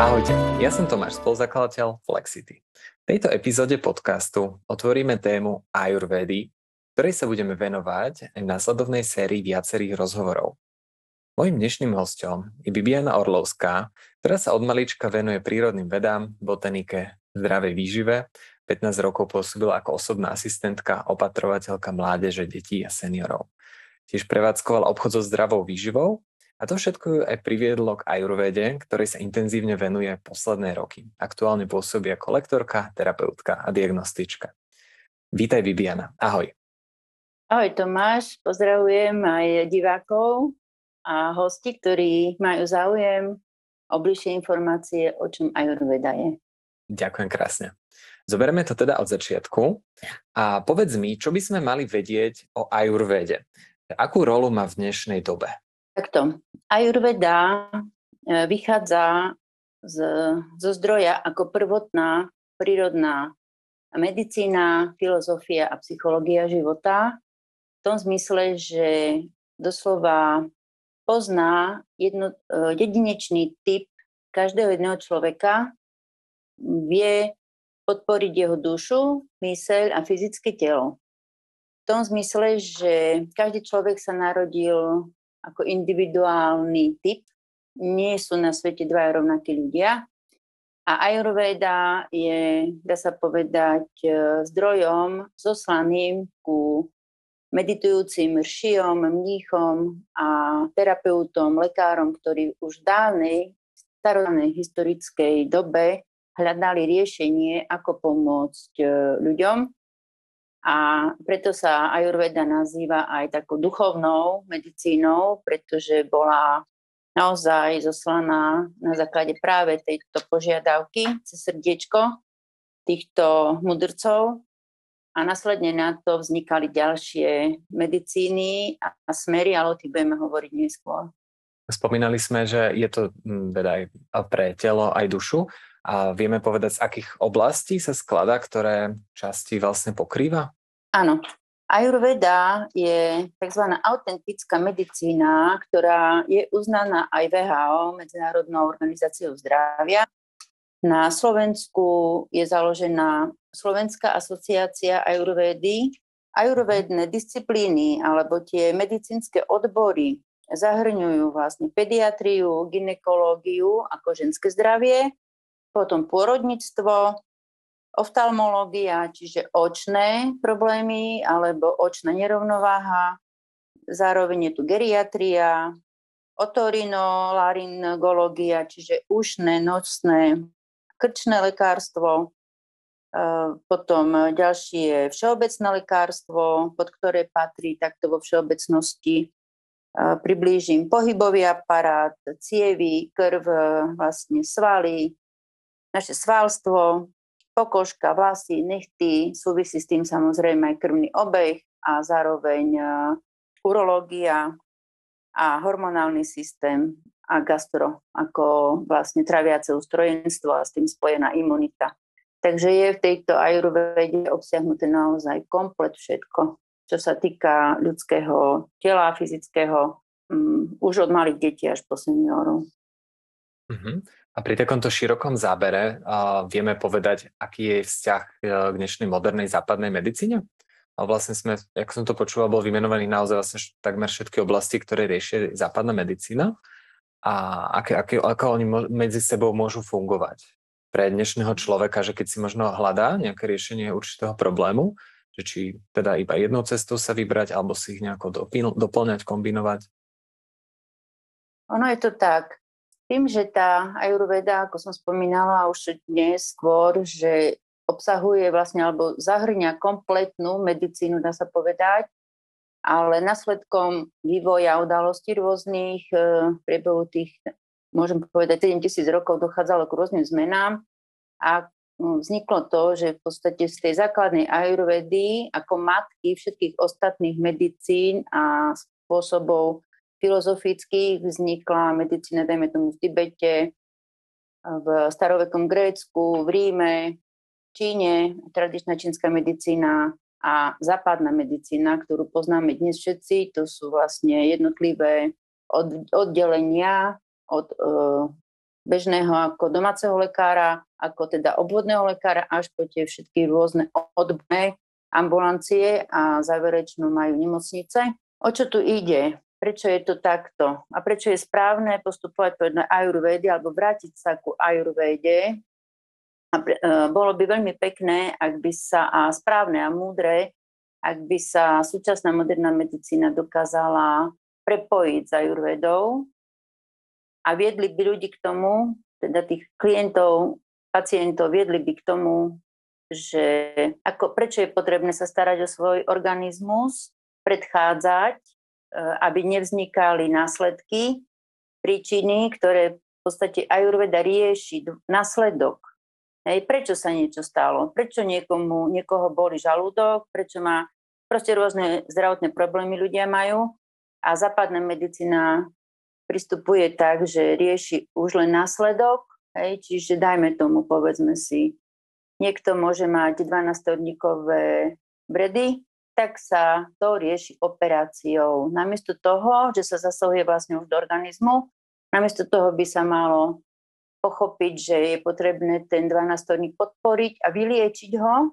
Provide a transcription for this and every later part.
Ahojte, ja som Tomáš, spoluzakladateľ Flexity. V tejto epizóde podcastu otvoríme tému Ayurvedy, ktorej sa budeme venovať aj v následovnej sérii viacerých rozhovorov. Mojím dnešným hostom je Bibiana Orlovská, ktorá sa od malička venuje prírodným vedám, botanike, zdravej výžive. 15 rokov pôsobila ako osobná asistentka, opatrovateľka mládeže, detí a seniorov. Tiež prevádzkovala obchod so zdravou výživou a to všetko ju aj priviedlo k ajurvede, ktorej sa intenzívne venuje posledné roky. Aktuálne pôsobí ako lektorka, terapeutka a diagnostička. Vítaj Bibiana, ahoj. Ahoj Tomáš, pozdravujem aj divákov a hosti, ktorí majú záujem o bližšie informácie, o čom ajurveda je. Ďakujem krásne. Zoberieme to teda od začiatku a povedz mi, čo by sme mali vedieť o ajurvede. Akú rolu má v dnešnej dobe? Takto. Ayurveda e, vychádza z, zo zdroja ako prvotná prírodná medicína, filozofia a psychológia života. V tom zmysle, že doslova pozná jedno, e, jedinečný typ každého jedného človeka, vie podporiť jeho dušu, myseľ a fyzické telo. V tom zmysle, že každý človek sa narodil ako individuálny typ. Nie sú na svete dva rovnakí ľudia. A Ayurveda je, dá sa povedať, e, zdrojom zoslaným ku meditujúcim ršijom, mníchom a terapeutom, lekárom, ktorí už v dávnej, starodávnej historickej dobe hľadali riešenie, ako pomôcť e, ľuďom a preto sa ajurveda nazýva aj takou duchovnou medicínou, pretože bola naozaj zoslaná na základe práve tejto požiadavky cez srdiečko týchto mudrcov a následne na to vznikali ďalšie medicíny a smery, ale o tých budeme hovoriť neskôr. Spomínali sme, že je to hm, teda aj pre telo, aj dušu. A vieme povedať, z akých oblastí sa skladá, ktoré časti vlastne pokrýva? Áno. Ayurveda je tzv. autentická medicína, ktorá je uznaná aj VHO, Medzinárodnou organizáciou zdravia. Na Slovensku je založená Slovenská asociácia Ayurvedy. Ayurvedné disciplíny alebo tie medicínske odbory zahrňujú vlastne pediatriu, ginekológiu ako ženské zdravie, potom pôrodníctvo, oftalmológia, čiže očné problémy alebo očná nerovnováha, zároveň je tu geriatria, otorinolaryngológia, čiže ušné, nočné, krčné lekárstvo, potom ďalšie všeobecné lekárstvo, pod ktoré patrí takto vo všeobecnosti priblížim pohybový aparát, cievy, krv, vlastne svaly, naše svalstvo, pokožka, vlasy, nechty, súvisí s tým samozrejme aj krvný obeh a zároveň uh, urológia a hormonálny systém a gastro ako vlastne traviace ustrojenstvo a s tým spojená imunita. Takže je v tejto ajurvede obsiahnuté naozaj komplet všetko, čo sa týka ľudského tela, fyzického, um, už od malých detí až po seniorov. Uh-huh. A pri takomto širokom zábere uh, vieme povedať, aký je vzťah uh, k dnešnej modernej západnej medicíne? A vlastne sme, ako som to počúval, bol vymenovaný naozaj vlastne takmer všetky oblasti, ktoré riešia západná medicína a aké, aké, ako oni mo- medzi sebou môžu fungovať pre dnešného človeka, že keď si možno hľadá nejaké riešenie určitého problému, že či teda iba jednou cestou sa vybrať, alebo si ich nejako doplňať, kombinovať? Ono je to tak tým, že tá ajurveda, ako som spomínala už dnes skôr, že obsahuje vlastne alebo zahrňa kompletnú medicínu, dá sa povedať, ale následkom vývoja udalostí rôznych e, priebehu tých, môžem povedať, 7 tisíc rokov dochádzalo k rôznym zmenám a vzniklo to, že v podstate z tej základnej ajurvedy ako matky všetkých ostatných medicín a spôsobov filozofických vznikla medicína, dajme tomu v Tibete, v starovekom Grécku, v Ríme, Číne, tradičná čínska medicína a západná medicína, ktorú poznáme dnes všetci, to sú vlastne jednotlivé od, oddelenia od uh, bežného ako domáceho lekára, ako teda obvodného lekára, až po tie všetky rôzne odborné ambulancie a záverečnú majú nemocnice. O čo tu ide? Prečo je to takto? A prečo je správne postupovať podľa ajurvédy alebo vrátiť sa ku ajurvéde? A pre, uh, bolo by veľmi pekné, ak by sa, a správne a múdre, ak by sa súčasná moderná medicína dokázala prepojiť s ajurvedou a viedli by ľudí k tomu, teda tých klientov, pacientov viedli by k tomu, že ako, prečo je potrebné sa starať o svoj organizmus, predchádzať, e, aby nevznikali následky, príčiny, ktoré v podstate ajurveda rieši následok. Hej, prečo sa niečo stalo? Prečo niekomu, niekoho boli žalúdok? Prečo má proste rôzne zdravotné problémy ľudia majú? A západná medicína pristupuje tak, že rieši už len následok, hej, čiže dajme tomu, povedzme si, niekto môže mať 12-rodníkové bredy, tak sa to rieši operáciou. Namiesto toho, že sa zasahuje vlastne už do organizmu, namiesto toho by sa malo pochopiť, že je potrebné ten 12 podporiť a vyliečiť ho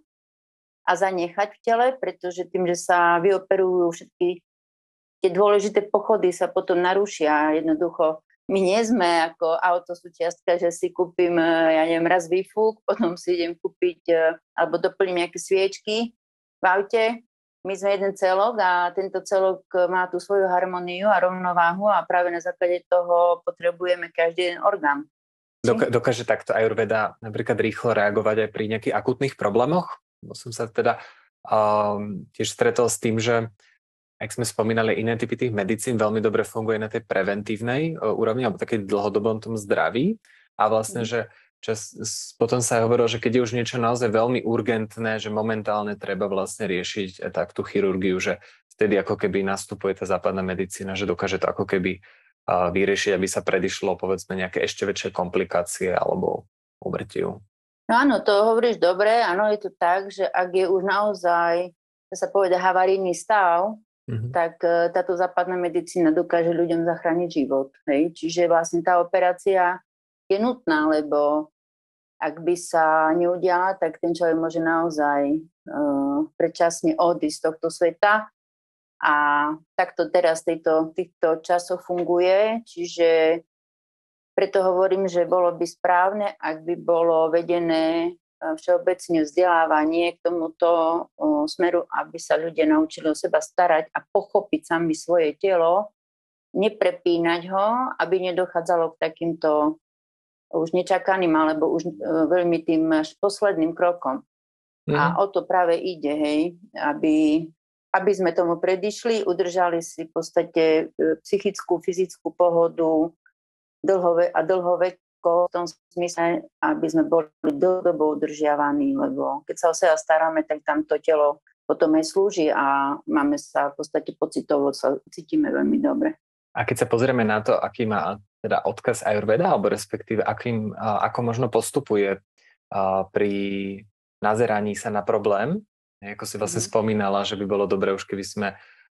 a zanechať v tele, pretože tým, že sa vyoperujú všetky tie dôležité pochody sa potom narušia. Jednoducho, my nie sme ako autosúčiastka, že si kúpim, e, ja neviem, raz výfuk, potom si idem kúpiť e, alebo doplním nejaké sviečky v aute. My sme jeden celok a tento celok má tú svoju harmóniu a rovnováhu a práve na základe toho potrebujeme každý jeden orgán. Dokáže takto Ayurveda napríklad rýchlo reagovať aj pri nejakých akutných problémoch? Som sa teda um, tiež stretol s tým, že ak sme spomínali, iné typy tých medicín veľmi dobre funguje na tej preventívnej uh, úrovni alebo takej dlhodobom tom zdraví. A vlastne, mm. že čas, potom sa hovorilo, že keď je už niečo naozaj veľmi urgentné, že momentálne treba vlastne riešiť eh, tak tú chirurgiu, že vtedy ako keby nastupuje tá západná medicína, že dokáže to ako keby vyriešiť, aby sa predišlo povedzme nejaké ešte väčšie komplikácie alebo umrtiu. No áno, to hovoríš dobre, áno, je to tak, že ak je už naozaj, sa povede, havarijný stav, mm-hmm. tak e, táto západná medicína dokáže ľuďom zachrániť život. Hej? Čiže vlastne tá operácia je nutná, lebo ak by sa neudiala, tak ten človek môže naozaj uh, predčasne odísť z tohto sveta. A takto teraz tejto, týchto časoch funguje, čiže preto hovorím, že bolo by správne, ak by bolo vedené všeobecne vzdelávanie k tomuto smeru, aby sa ľudia naučili o seba starať a pochopiť sami svoje telo, neprepínať ho, aby nedochádzalo k takýmto už nečakaným alebo už e, veľmi tým posledným krokom. Mm. A mhm. o to práve ide, hej, aby, aby sme tomu predišli, udržali si v podstate e, psychickú, fyzickú pohodu dlhove a dlhovek v tom smysle, aby sme boli dlhodobo udržiavaní, lebo keď sa o seba staráme, tak tam to telo potom aj slúži a máme sa v podstate pocitovo, sa cítime veľmi dobre. A keď sa pozrieme na to, aký má teda odkaz Ayurveda, alebo respektíve akým, ako možno postupuje pri nazeraní sa na problém, ako si vlastne mm. spomínala, že by bolo dobré už keby sme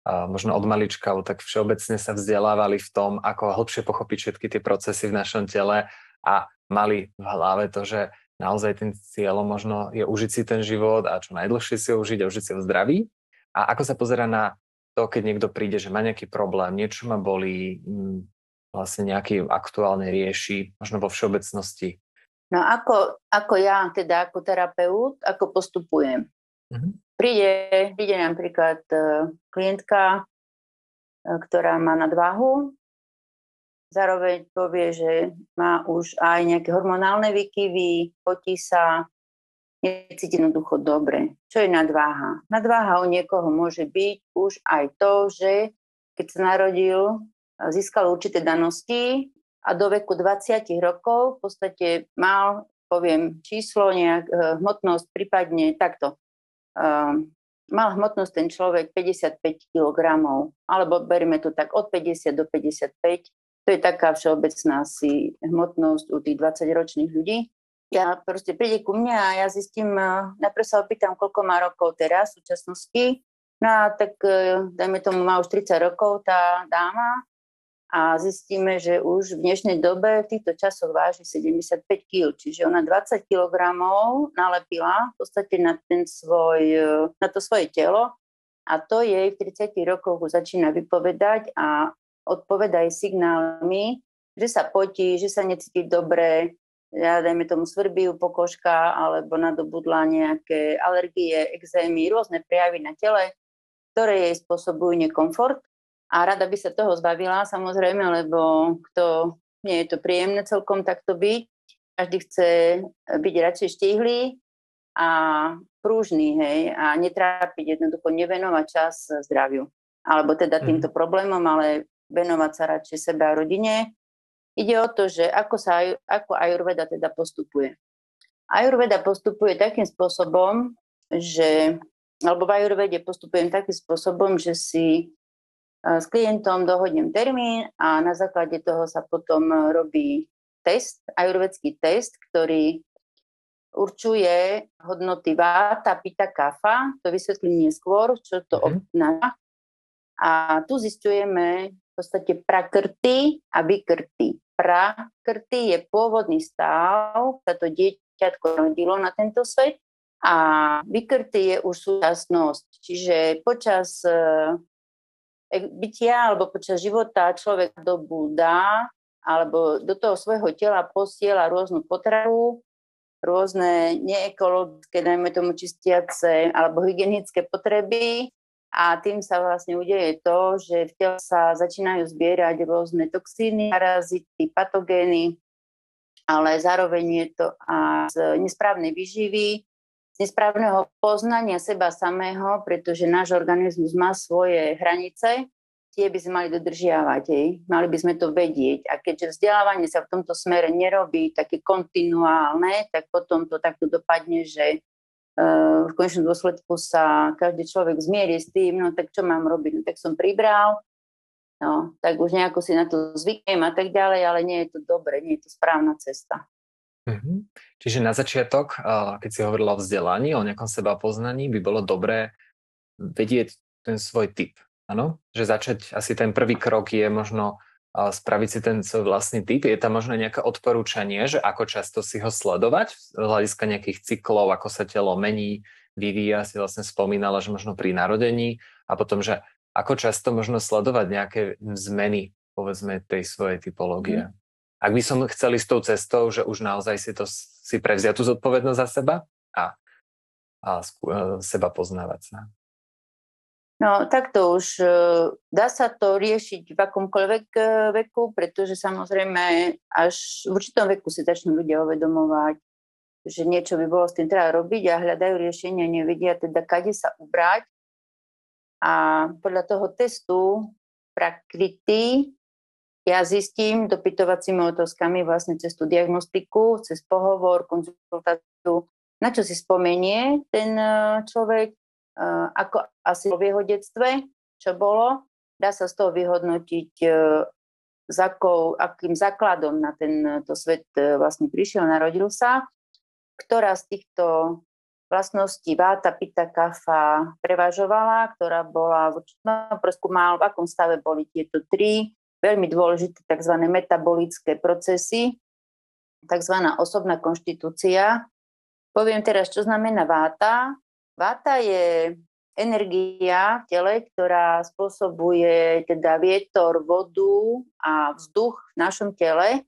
možno od malička, tak všeobecne sa vzdelávali v tom, ako hlbšie pochopiť všetky tie procesy v našom tele a mali v hlave to, že naozaj tým cieľom možno je užiť si ten život a čo najdlhšie si ho užiť a užiť si ho zdraví. A ako sa pozera na to, keď niekto príde, že má nejaký problém, niečo ma bolí, mm, vlastne nejaký aktuálne rieši, možno vo všeobecnosti. No ako, ako ja, teda ako terapeut, ako postupujem? Mm-hmm. Príde, príde napríklad e, klientka, e, ktorá má nadváhu zároveň povie, že má už aj nejaké hormonálne výkyvy, potí sa, necíti jednoducho dobre. Čo je nadváha? Nadváha u niekoho môže byť už aj to, že keď sa narodil, získal určité danosti a do veku 20 rokov v podstate mal, poviem, číslo, nejak, eh, hmotnosť, prípadne takto. Um, mal hmotnosť ten človek 55 kg, alebo berme to tak od 50 do 55 to je taká všeobecná si hmotnosť u tých 20-ročných ľudí. Ja proste príde ku mne a ja zistím, e, najprv sa opýtam, koľko má rokov teraz v súčasnosti. No a tak e, dajme tomu, má už 30 rokov tá dáma a zistíme, že už v dnešnej dobe v týchto časoch váži 75 kg, čiže ona 20 kg nalepila v podstate na, ten svoj, na to svoje telo a to jej v 30 rokoch začína vypovedať a odpoveda jej signálmi, že sa potí, že sa necíti dobre, ja dajme tomu svrbí pokožka alebo nadobudla nejaké alergie, exémy, rôzne prejavy na tele, ktoré jej spôsobujú nekomfort a rada by sa toho zbavila samozrejme, lebo kto nie je to príjemné celkom takto byť. Každý chce byť radšej štihlý a prúžný, hej, a netrápiť jednoducho, nevenovať čas zdraviu. Alebo teda mhm. týmto problémom, ale venovať sa radšej sebe a rodine. Ide o to, že ako, sa, ako Ayurveda teda postupuje. Ayurveda postupuje takým spôsobom, že, alebo v Ayurvede postupujem takým spôsobom, že si s klientom dohodnem termín a na základe toho sa potom robí test, ajurvedský test, ktorý určuje hodnoty váta, pita, kafa. To vysvetlím neskôr, čo to mm-hmm. obnáša. A tu zistujeme v podstate prakrty a vykrty. Prakrty je pôvodný stav, sa to dieťatko rodilo na tento svet a vykrty je už súčasnosť. Čiže počas bytia alebo počas života človek dá alebo do toho svojho tela posiela rôznu potravu, rôzne neekologické, najmä tomu čistiace alebo hygienické potreby a tým sa vlastne udeje to, že v tele sa začínajú zbierať rôzne toxíny, parazity, patogény, ale zároveň je to aj z nesprávnej výživy, nesprávneho poznania seba samého, pretože náš organizmus má svoje hranice, tie by sme mali dodržiavať, hej. mali by sme to vedieť. A keďže vzdelávanie sa v tomto smere nerobí také kontinuálne, tak potom to takto dopadne, že v konečnom dôsledku sa každý človek zmierí s tým, no tak čo mám robiť, no tak som pribral, no tak už nejako si na to zvyknem a tak ďalej, ale nie je to dobre, nie je to správna cesta. Mm-hmm. Čiže na začiatok, keď si hovorila o vzdelaní, o nejakom seba poznaní, by bolo dobré vedieť ten svoj typ. Áno? Že začať, asi ten prvý krok je možno spraviť si ten svoj vlastný typ. Je tam možno nejaké odporúčanie, že ako často si ho sledovať z hľadiska nejakých cyklov, ako sa telo mení, vyvíja, si vlastne spomínala, že možno pri narodení a potom, že ako často možno sledovať nejaké zmeny, povedzme, tej svojej typológie. Mm ak by som chcel ísť tou cestou, že už naozaj si to si prevzia tú zodpovednosť za seba a, a e, seba poznávať sa. No takto už e, dá sa to riešiť v akomkoľvek e, veku, pretože samozrejme až v určitom veku si začnú ľudia uvedomovať, že niečo by bolo s tým treba robiť a hľadajú riešenie, nevedia teda, kade sa ubrať. A podľa toho testu prakrity ja zistím dopytovacími otázkami vlastne cez tú diagnostiku, cez pohovor, konzultáciu, na čo si spomenie ten e, človek, ako asi v jeho detstve, čo bolo. Dá sa z toho vyhodnotiť, e, s akou, akým základom na tento svet vlastne prišiel, narodil sa, ktorá z týchto vlastností váta, pita, kafa prevažovala, ktorá bola v určitom preskúmal, v akom stave boli tieto tri veľmi dôležité tzv. metabolické procesy, tzv. osobná konštitúcia. Poviem teraz, čo znamená váta. Váta je energia v tele, ktorá spôsobuje teda vietor, vodu a vzduch v našom tele.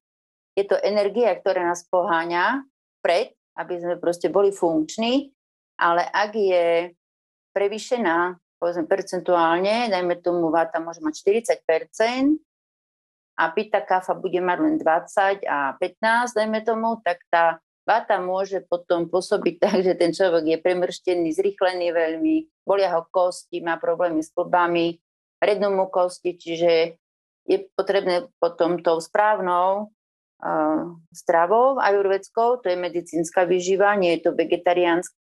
Je to energia, ktorá nás poháňa pred, aby sme proste boli funkční, ale ak je prevýšená, povedzme percentuálne, dajme tomu váta môže mať 40%, a pita kafa bude mať len 20 a 15, dajme tomu, tak tá vata môže potom pôsobiť tak, že ten človek je premrštený, zrychlený veľmi, bolia ho kosti, má problémy s klbami, rednú mu kosti, čiže je potrebné potom tou správnou uh, stravou ajurvedskou, to je medicínska výživa, nie je to vegetariánska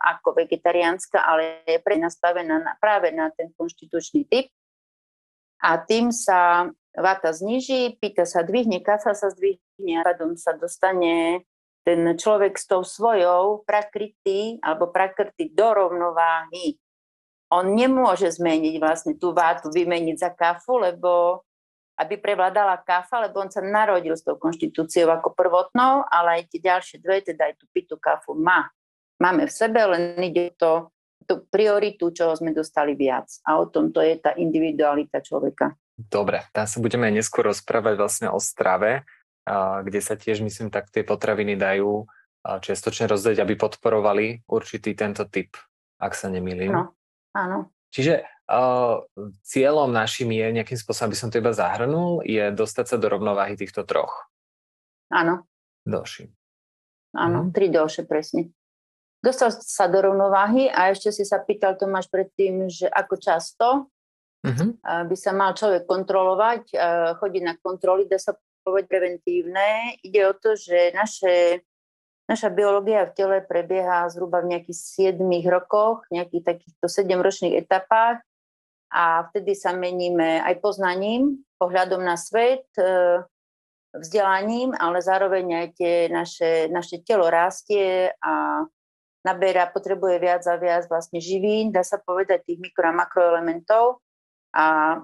ako vegetariánska, ale je pre nastavená na, práve na ten konštitučný typ. A tým sa vata zniží, pýta sa dvihne, kafa sa zdvihne a pádom sa dostane ten človek s tou svojou prakrity alebo prakrty do rovnováhy. On nemôže zmeniť vlastne tú vátu, vymeniť za kafu, lebo aby prevládala kafa, lebo on sa narodil s tou konštitúciou ako prvotnou, ale aj tie ďalšie dve, teda aj tú pitu kafu má. Máme v sebe, len ide to, tú prioritu, čoho sme dostali viac. A o tom to je tá individualita človeka. Dobre, tam sa budeme neskôr rozprávať vlastne o strave, kde sa tiež, myslím, tak tie potraviny dajú čiastočne rozdať, aby podporovali určitý tento typ, ak sa nemýlim. Áno, áno. Čiže uh, cieľom našim je, nejakým spôsobom, aby som to iba zahrnul, je dostať sa do rovnováhy týchto troch. Áno. Doši. Áno, mhm. tri doše, presne. Dostal sa do rovnováhy a ešte si sa pýtal Tomáš predtým, že ako často uh-huh. by sa mal človek kontrolovať, chodiť na kontroly, dá sa povedať preventívne. Ide o to, že naše Naša biológia v tele prebieha zhruba v nejakých 7 rokoch, nejakých takýchto 7-ročných etapách a vtedy sa meníme aj poznaním, pohľadom na svet, e, vzdelaním, ale zároveň aj tie naše, naše telo rastie a naberá, potrebuje viac a viac vlastne živín, dá sa povedať tých mikro- a makroelementov a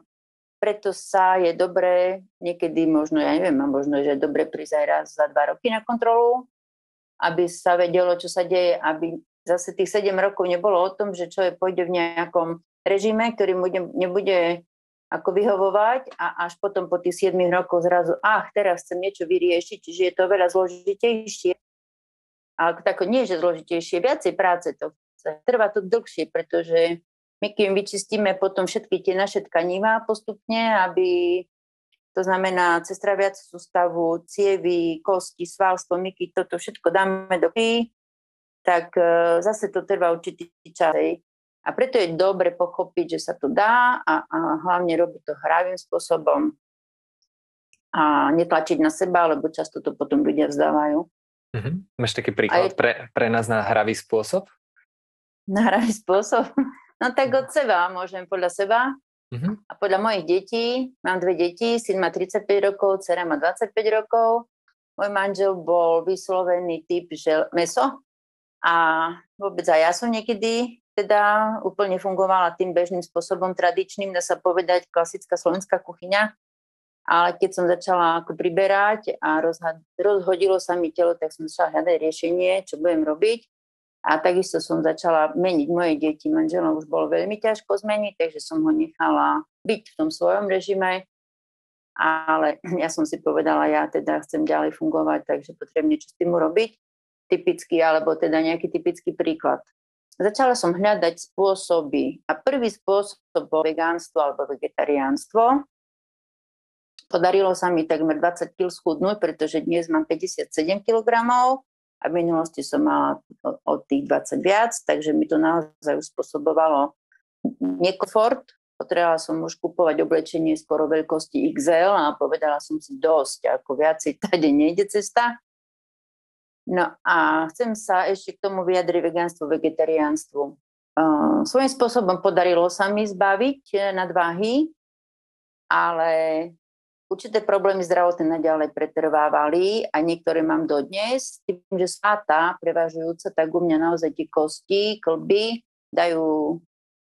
preto sa je dobré, niekedy možno, ja neviem, a možno, že je dobre prísť aj raz za dva roky na kontrolu, aby sa vedelo, čo sa deje, aby zase tých 7 rokov nebolo o tom, že človek pôjde v nejakom režime, ktorý mu nebude ako vyhovovať a až potom po tých 7 rokoch zrazu, ach, teraz chcem niečo vyriešiť, čiže je to veľa zložitejšie. Ale tako nie, že zložitejšie, viacej práce to. Trvá to dlhšie, pretože my kým vyčistíme potom všetky tie naše tkanivá postupne, aby to znamená cez traviacu sústavu, cievy, kosti, sval, stomiky, toto všetko dáme do tak e, zase to trvá určitý čas. A preto je dobre pochopiť, že sa to dá a, a hlavne robiť to hravým spôsobom a netlačiť na seba, lebo často to potom ľudia vzdávajú. Mm-hmm. Máš taký príklad je... pre, pre nás na hravý spôsob? Na hravý spôsob? No tak od seba, môžem podľa seba. Uh-huh. A podľa mojich detí, mám dve deti, syn má 35 rokov, dcera má 25 rokov, môj manžel bol vyslovený typ, že meso a vôbec aj ja som niekedy teda úplne fungovala tým bežným spôsobom tradičným, dá sa povedať klasická slovenská kuchyňa, ale keď som začala ako priberať a rozhodilo sa mi telo, tak som začala hľadať riešenie, čo budem robiť. A takisto som začala meniť moje deti. Manžela už bolo veľmi ťažko zmeniť, takže som ho nechala byť v tom svojom režime. Ale ja som si povedala, ja teda chcem ďalej fungovať, takže potrebujem niečo s tým urobiť. Typický, alebo teda nejaký typický príklad. Začala som hľadať spôsoby. A prvý spôsob bol vegánstvo alebo vegetariánstvo. Podarilo sa mi takmer 20 kg schudnúť, pretože dnes mám 57 kg a v minulosti som mala od tých 20 viac, takže mi to naozaj uspôsobovalo nekomfort. Potrebovala som už kupovať oblečenie skoro veľkosti XL a povedala som si dosť, ako viac si tady nejde cesta. No a chcem sa ešte k tomu vyjadriť vegánstvu, vegetariánstvu. Svojím spôsobom podarilo sa mi zbaviť nadváhy, ale Určité problémy zdravotné naďalej pretrvávali a niektoré mám dodnes. Tým, že sáta prevažujúca, tak u mňa naozaj tie kosti, klby dajú,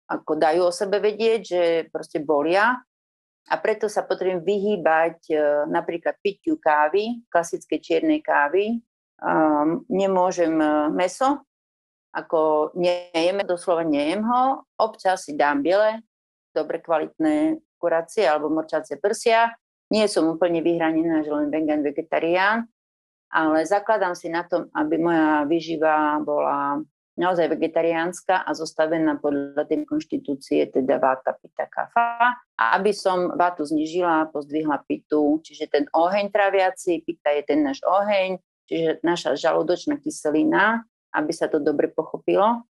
ako dajú o sebe vedieť, že proste bolia. A preto sa potrebujem vyhýbať e, napríklad pitiu kávy, klasické čiernej kávy. Um, nemôžem e, meso, ako nejem, doslova nejem ho. Občas si dám biele, dobre kvalitné kurácie alebo morčacie prsia, nie som úplne vyhranená, že len vegan, vegetarián, ale zakladám si na tom, aby moja výživa bola naozaj vegetariánska a zostavená podľa tej konštitúcie, teda váta, pita, kafa. A aby som vátu znižila, pozdvihla pitu, čiže ten oheň traviaci, pita je ten náš oheň, čiže naša žalúdočná kyselina, aby sa to dobre pochopilo.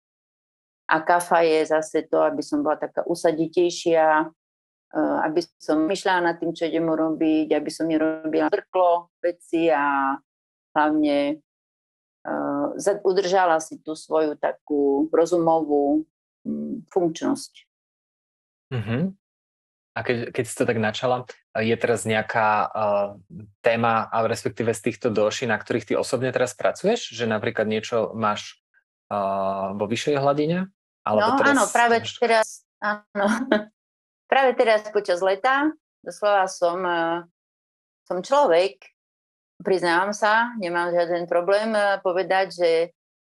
A kafa je zase to, aby som bola taká usaditejšia, aby som myšľala nad tým, čo idem urobiť, aby som nerobila zrklo veci a hlavne uh, udržala si tú svoju takú rozumovú um, funkčnosť. Uh-huh. A keď, keď si to tak načala, je teraz nejaká uh, téma, a respektíve z týchto doší, na ktorých ty osobne teraz pracuješ? Že napríklad niečo máš uh, vo vyššej hladine? Alebo no teraz áno, práve teraz, áno, Práve teraz počas leta Doslova som, uh, som človek, priznávam sa, nemám žiaden problém uh, povedať, že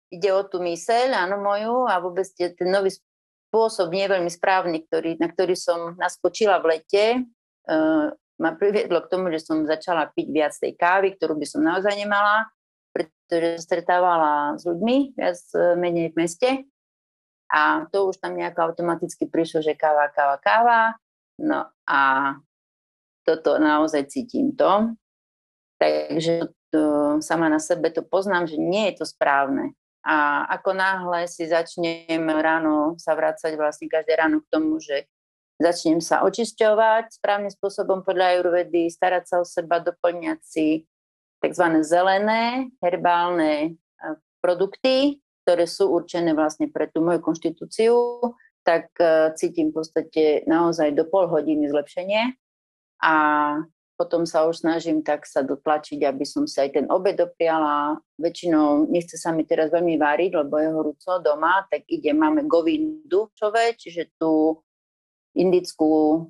ide o tú myseľ, áno moju, a vôbec ten nový spôsob nie je veľmi správny, ktorý, na ktorý som naskočila v lete, uh, ma priviedlo k tomu, že som začala piť viac tej kávy, ktorú by som naozaj nemala, pretože stretávala s ľuďmi viac menej v meste a to už tam nejako automaticky prišlo, že káva, káva, káva. No a toto naozaj cítim to. Takže to, sama na sebe to poznám, že nie je to správne. A ako náhle si začnem ráno sa vrácať vlastne každé ráno k tomu, že začnem sa očisťovať správnym spôsobom podľa ajurvedy, starať sa o seba, doplňať si tzv. zelené herbálne produkty, ktoré sú určené vlastne pre tú moju konštitúciu, tak uh, cítim v podstate naozaj do pol hodiny zlepšenie a potom sa už snažím tak sa dotlačiť, aby som si aj ten obed dopriala. Väčšinou nechce sa mi teraz veľmi váriť, lebo je horúco doma, tak ide, máme govindu čove, čiže tú indickú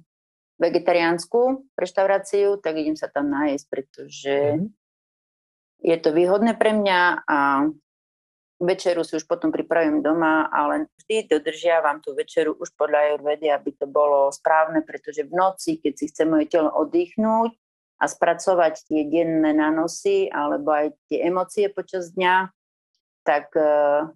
vegetariánsku reštauráciu, tak idem sa tam nájsť, pretože mm. je to výhodné pre mňa a Večeru si už potom pripravím doma, ale vždy dodržiavam tú večeru už podľa Ayurvedy, aby to bolo správne, pretože v noci, keď si chce moje telo oddychnúť a spracovať tie denné nánosy alebo aj tie emócie počas dňa, tak uh,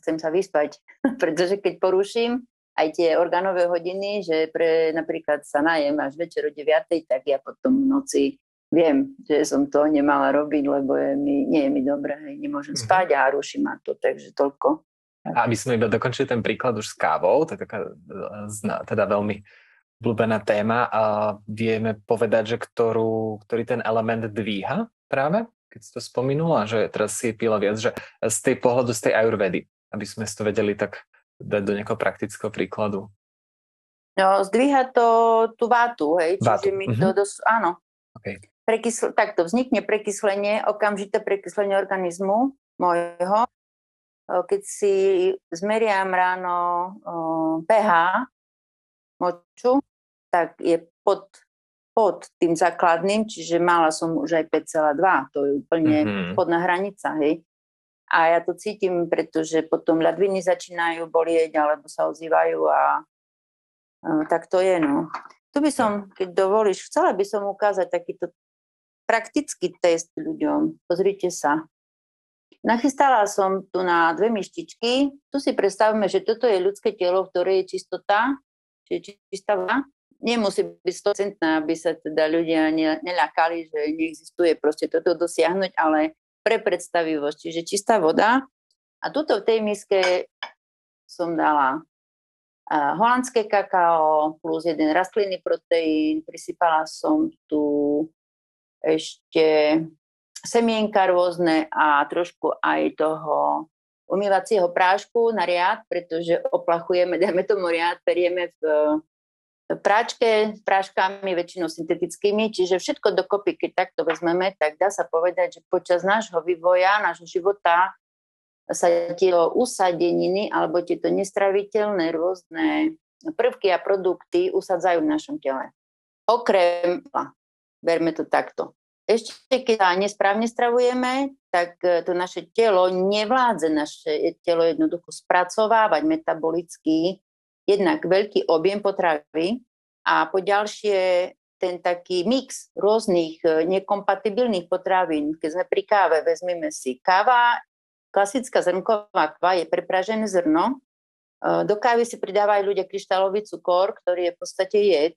chcem sa vyspať, pretože keď poruším aj tie orgánové hodiny, že pre napríklad sa najem až večer o 9, tak ja potom v noci viem, že som to nemala robiť, lebo je mi, nie je mi dobré, hej, nemôžem mm-hmm. spať a ruší ma to, takže toľko. A aby sme iba dokončili ten príklad už s kávou, to je taká teda veľmi obľúbená téma a vieme povedať, že ktorú, ktorý ten element dvíha práve, keď si to spomenula, že teraz si pila viac, že z tej pohľadu, z tej ajurvedy, aby sme si to vedeli tak dať do nejakého praktického príkladu. No, zdvíha to tú vátu, hej, čiže vátu. mi to mm-hmm. dosť, áno. Okay prekysl- takto vznikne prekyslenie, okamžité prekyslenie organizmu môjho. Keď si zmeriam ráno pH moču, tak je pod, pod tým základným, čiže mala som už aj 5,2, to je úplne mm-hmm. spodná hranica, hej. A ja to cítim, pretože potom ľadviny začínajú bolieť alebo sa ozývajú a, a tak to je, no. Tu by som, keď dovolíš, chcela by som ukázať takýto praktický test ľuďom. Pozrite sa. Nachystala som tu na dve myštičky. Tu si predstavme, že toto je ľudské telo, v ktorej je čistota, čiže čistá voda. Nemusí byť 100%, aby sa teda ľudia neľakali, že neexistuje proste toto dosiahnuť, ale pre predstavivosť, čiže čistá voda. A tuto v tej miske som dala holandské kakao plus jeden rastlinný proteín, prisypala som tu ešte semienka rôzne a trošku aj toho umývacieho prášku na riad, pretože oplachujeme, dajme tomu riad, perieme v práčke s práškami, väčšinou syntetickými, čiže všetko dokopy, keď takto vezmeme, tak dá sa povedať, že počas nášho vývoja, nášho života sa tieto usadeniny alebo tieto nestraviteľné rôzne prvky a produkty usadzajú v našom tele. Okrem Berme to takto. Ešte keď sa nesprávne stravujeme, tak e, to naše telo nevládze naše telo jednoducho spracovávať metabolicky jednak veľký objem potravy a po ďalšie ten taký mix rôznych e, nekompatibilných potravín. Keď sme pri káve, vezmeme si káva, klasická zrnková káva je prepražené zrno. E, do kávy si pridávajú ľudia kryštálový cukor, ktorý je v podstate jed,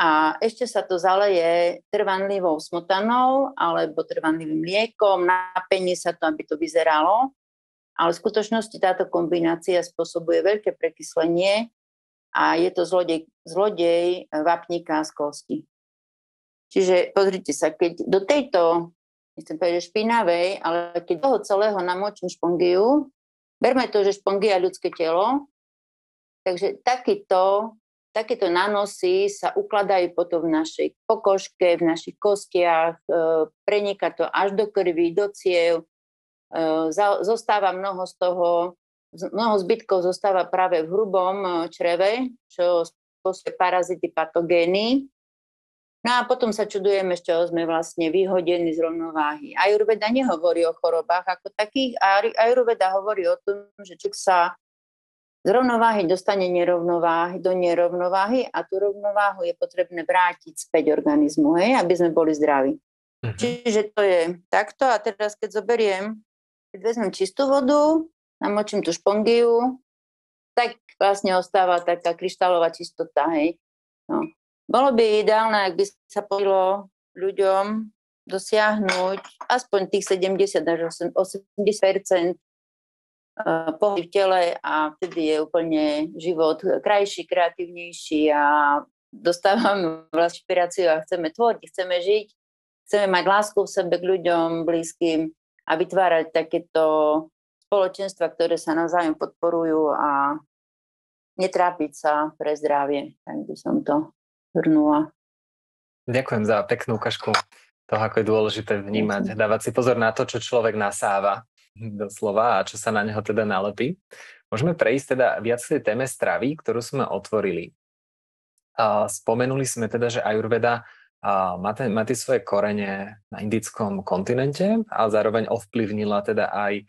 a ešte sa to zaleje trvanlivou smotanou alebo trvanlivým mliekom, napení sa to, aby to vyzeralo, ale v skutočnosti táto kombinácia spôsobuje veľké prekyslenie a je to zlodej, zlodej vapníka z kosti. Čiže pozrite sa, keď do tejto, nechcem povedať špinavej, ale keď toho celého namočím špongiu, berme to, že špongia ľudské telo, takže takýto takéto nanosy sa ukladajú potom v našej pokožke, v našich kostiach, e, preniká to až do krvi, do ciev, e, zostáva mnoho z toho, mnoho zbytkov zostáva práve v hrubom e, čreve, čo spôsobuje parazity, patogény. No a potom sa čudujeme, z čoho sme vlastne vyhodení z rovnováhy. Ajurveda nehovorí o chorobách ako takých, a Ajurveda hovorí o tom, že človek sa z rovnováhy dostane nerovnováhy, do nerovnováhy a tú rovnováhu je potrebné vrátiť späť organizmu, hej, aby sme boli zdraví. Uh-huh. Čiže to je takto a teraz keď zoberiem, keď vezmem čistú vodu, namočím tú špongiu, tak vlastne ostáva taká kryštálová čistota, hej. No. Bolo by ideálne, ak by sa podilo ľuďom dosiahnuť aspoň tých 70 až 80 eh, pohyb v tele a vtedy je úplne život krajší, kreatívnejší a dostávame vlastne inšpiráciu a chceme tvoriť, chceme žiť, chceme mať lásku v sebe k ľuďom blízkym a vytvárať takéto spoločenstva, ktoré sa navzájom podporujú a netrápiť sa pre zdravie, tak by som to zhrnula. Ďakujem za peknú ukážku toho, ako je dôležité vnímať, dávať si pozor na to, čo človek nasáva doslova a čo sa na neho teda nalepí. Môžeme prejsť teda viac k tej téme stravy, ktorú sme otvorili. Spomenuli sme teda, že Ayurveda má, tie svoje korene na indickom kontinente a zároveň ovplyvnila teda aj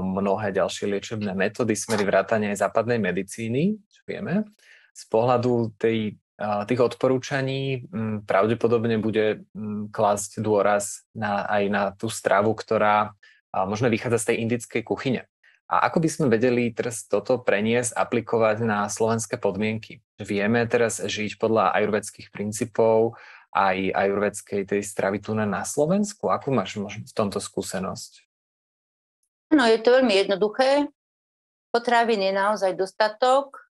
mnohé ďalšie liečebné metódy, smery vrátania aj západnej medicíny, čo vieme. Z pohľadu tej tých odporúčaní pravdepodobne bude klásť dôraz na, aj na tú stravu, ktorá možno vychádza z tej indickej kuchyne. A ako by sme vedeli teraz toto preniesť, aplikovať na slovenské podmienky? Vieme teraz žiť podľa ajurvedských princípov aj ajurvedskej tej stravy tu na Slovensku? Akú máš v tomto skúsenosť? No je to veľmi jednoduché. Potravín je naozaj dostatok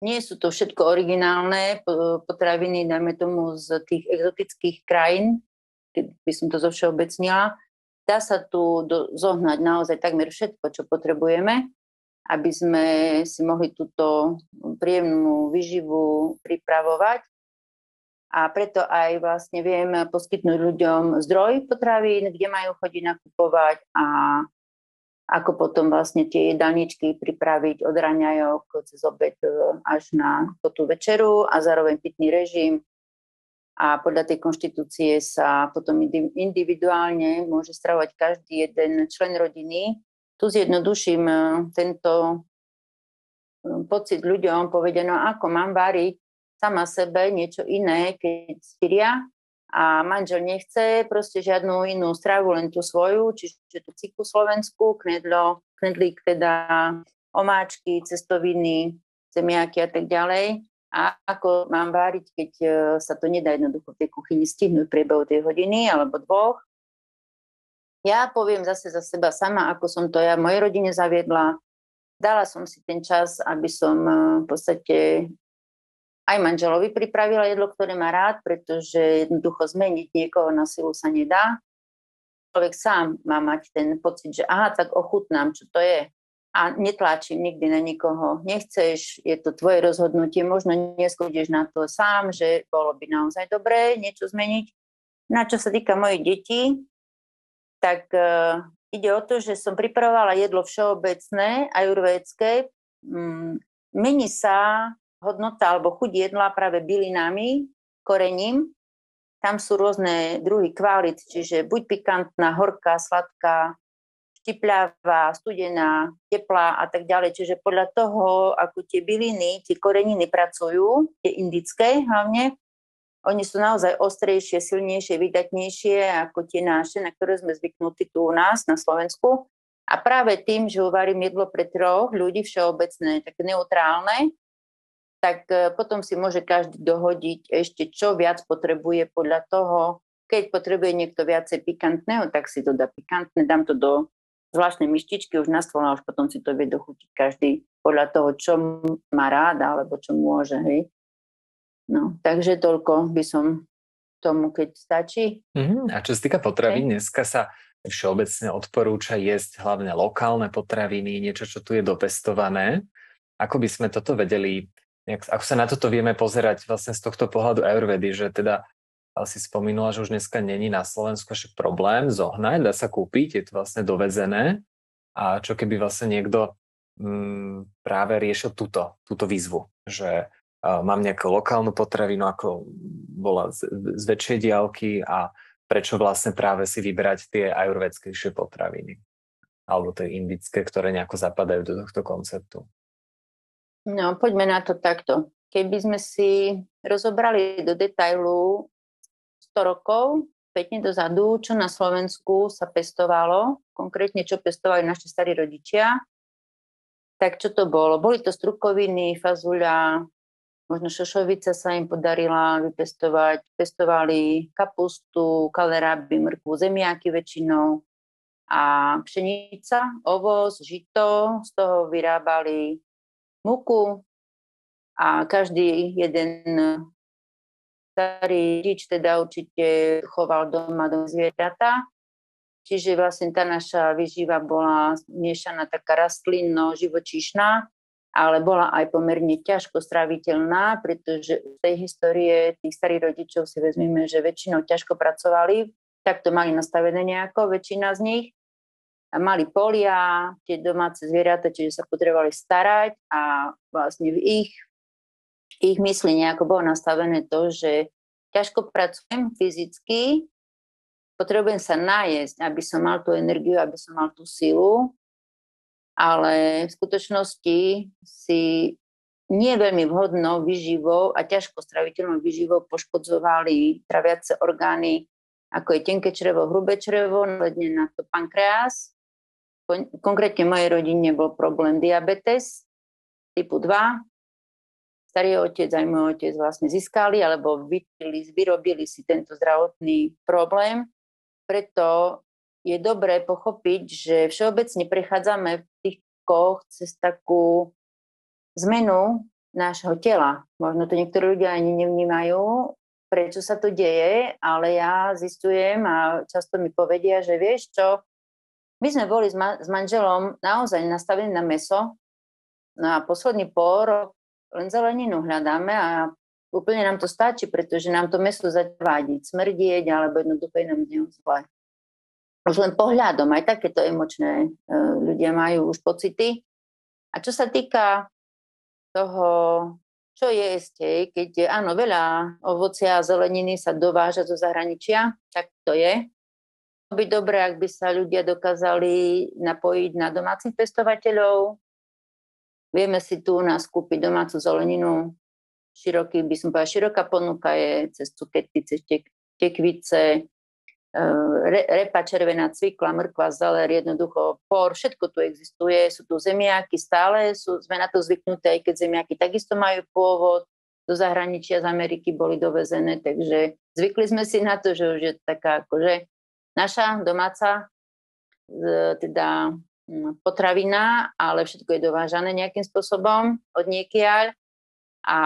nie sú to všetko originálne potraviny, dajme tomu z tých exotických krajín, by som to zovšeobecnila. Dá sa tu do, zohnať naozaj takmer všetko, čo potrebujeme, aby sme si mohli túto príjemnú výživu pripravovať. A preto aj vlastne viem poskytnúť ľuďom zdroj potravín, kde majú chodiť nakupovať a ako potom vlastne tie jedálničky pripraviť od raňajok cez obed e, až na tú večeru a zároveň pitný režim. A podľa tej konštitúcie sa potom individuálne môže stravovať každý jeden člen rodiny. Tu zjednoduším e, tento e, pocit ľuďom, povedia, no ako mám variť sama sebe niečo iné, keď styria, a manžel nechce proste žiadnu inú stravu, len tú svoju, čiže tú ciku slovenskú, knedlo, knedlík teda, omáčky, cestoviny, zemiaky a tak ďalej. A ako mám váriť, keď e, sa to nedá jednoducho v tej kuchyni stihnúť priebehu tej hodiny alebo dvoch. Ja poviem zase za seba sama, ako som to ja mojej rodine zaviedla. Dala som si ten čas, aby som e, v podstate aj manželovi pripravila jedlo, ktoré má rád, pretože jednoducho zmeniť niekoho na silu sa nedá. Človek sám má mať ten pocit, že aha, tak ochutnám, čo to je. A netláčim nikdy na nikoho. Nechceš, je to tvoje rozhodnutie, možno neskúdeš na to sám, že bolo by naozaj dobré niečo zmeniť. Na čo sa týka mojich detí, tak uh, ide o to, že som pripravovala jedlo všeobecné, ajurvédske. Mm, mení sa hodnota alebo chuť jedla práve bylinami, korením. Tam sú rôzne druhy kvalit, čiže buď pikantná, horká, sladká, štipľavá, studená, teplá a tak ďalej. Čiže podľa toho, ako tie byliny, tie koreniny pracujú, tie indické hlavne, oni sú naozaj ostrejšie, silnejšie, vydatnejšie ako tie naše, na ktoré sme zvyknutí tu u nás na Slovensku. A práve tým, že uvarím jedlo pre troch ľudí všeobecné, také neutrálne, tak e, potom si môže každý dohodiť ešte, čo viac potrebuje podľa toho. Keď potrebuje niekto viacej pikantného, tak si to dá pikantné, dám to do zvláštnej myštičky už na stôl a už potom si to vie dochutiť každý podľa toho, čo má rád alebo čo môže. Hej. No, takže toľko by som tomu, keď stačí. Mm-hmm. A čo sa týka potravín, okay. dneska sa všeobecne odporúča jesť hlavne lokálne potraviny, niečo, čo tu je dopestované. Ako by sme toto vedeli ako sa na toto vieme pozerať vlastne z tohto pohľadu Ayurvedy, že teda si spomínala, že už dneska není na Slovensku ešte problém zohnať, dá sa kúpiť, je to vlastne dovezené a čo keby vlastne niekto mm, práve riešil túto, túto výzvu, že mám nejakú lokálnu potravinu, ako bola z, z väčšej diálky a prečo vlastne práve si vybrať tie ajurvedskejšie potraviny alebo tie indické, ktoré nejako zapadajú do tohto konceptu. No, poďme na to takto. Keby sme si rozobrali do detailu 100 rokov, spätne dozadu, čo na Slovensku sa pestovalo, konkrétne čo pestovali naši starí rodičia, tak čo to bolo? Boli to strukoviny, fazuľa, možno šošovica sa im podarila vypestovať. Pestovali kapustu, kaleráby, mrkvu, zemiaky väčšinou a pšenica, ovoz, žito, z toho vyrábali muku a každý jeden starý rič teda určite choval doma do zvieratá Čiže vlastne tá naša vyživa bola miešaná taká rastlinno, živočíšna, ale bola aj pomerne ťažko stráviteľná, pretože z tej histórie tých starých rodičov si vezmeme, že väčšinou ťažko pracovali, tak to mali nastavené nejako, väčšina z nich. A mali polia, tie domáce zvieratá, čiže sa potrebovali starať a vlastne v ich, ich mysli nejako bolo nastavené to, že ťažko pracujem fyzicky, potrebujem sa najesť, aby som mal tú energiu, aby som mal tú silu, ale v skutočnosti si nie veľmi vhodnou vyživou a ťažko straviteľnou vyživou poškodzovali traviace orgány, ako je tenké črevo, hrubé črevo, následne na to pankreas. Konkrétne v mojej rodine bol problém diabetes typu 2. Starý otec aj môj otec vlastne získali alebo vyrobili si tento zdravotný problém preto je dobré pochopiť, že všeobecne prechádzame v tých koch cez takú zmenu nášho tela. Možno to niektorí ľudia ani nevnímajú, prečo sa to deje, ale ja zistujem a často mi povedia, že vieš čo, my sme boli s, ma- s manželom naozaj nastavení na meso, no a posledný pol rok len zeleninu hľadáme a úplne nám to stačí, pretože nám to meso zavádí, smrdieť, alebo jednoducho je nám z zle. Už len pohľadom, aj takéto emočné e, ľudia majú už pocity. A čo sa týka toho, čo jesť, keď áno, veľa ovocia a zeleniny sa dováža zo zahraničia, tak to je. By dobré, ak by sa ľudia dokázali napojiť na domácich pestovateľov. Vieme si tu u nás kúpiť domácu zeleninu. Široký, by som povedala, široká ponuka je cez cukety, cez tek, tekvice, e, re, repa, červená cvikla, mrkva, zeler, jednoducho por, všetko tu existuje, sú tu zemiaky, stále sú, sme na to zvyknuté, aj keď zemiaky takisto majú pôvod, do zahraničia z Ameriky boli dovezené, takže zvykli sme si na to, že už je taká akože naša domáca e, teda potravina, ale všetko je dovážané nejakým spôsobom od niekiaľ. A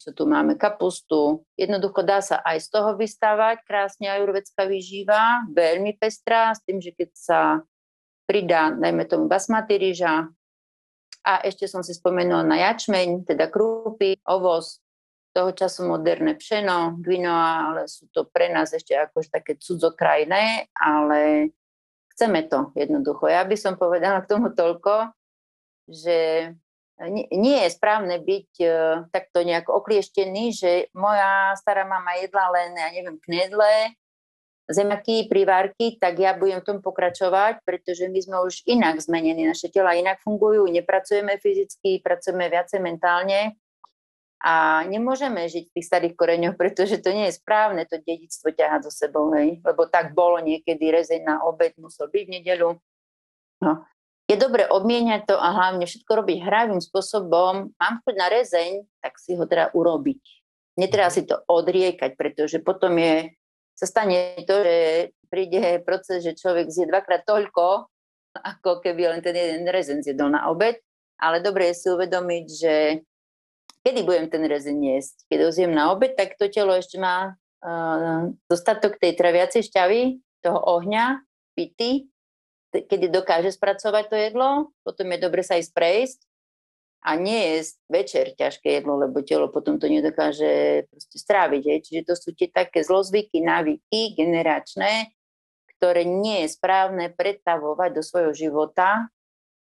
čo tu máme, kapustu. Jednoducho dá sa aj z toho vystávať krásne ajurvedská výživa, veľmi pestrá, s tým, že keď sa pridá, dajme tomu basmati rýža, a ešte som si spomenula na jačmeň, teda krúpy, ovoz, toho času moderné pšeno, quinoa, ale sú to pre nás ešte akož také cudzokrajné, ale chceme to jednoducho. Ja by som povedala k tomu toľko, že nie je správne byť uh, takto nejak oklieštený, že moja stará mama jedla len, ja neviem, knedle, zemaky, privárky, tak ja budem v tom pokračovať, pretože my sme už inak zmenení, naše tela inak fungujú, nepracujeme fyzicky, pracujeme viacej mentálne a nemôžeme žiť v tých starých koreňoch, pretože to nie je správne to dedictvo ťahať so sebou, hej? lebo tak bolo niekedy rezeň na obed, musel byť v nedelu. No je dobre obmieniať to a hlavne všetko robiť hravým spôsobom. Mám chuť na rezeň, tak si ho teda urobiť. Netreba si to odriekať, pretože potom je, sa stane to, že príde proces, že človek zje dvakrát toľko, ako keby len ten jeden rezen zjedol na obed. Ale dobre je si uvedomiť, že kedy budem ten rezen jesť. Keď ho zjem na obed, tak to telo ešte má uh, dostatok tej traviacej šťavy, toho ohňa, pity, kedy dokáže spracovať to jedlo, potom je dobre sa ísť prejsť a nie je večer ťažké jedlo, lebo telo potom to nedokáže proste stráviť. Je. Čiže to sú tie také zlozvyky, návyky generačné, ktoré nie je správne pretavovať do svojho života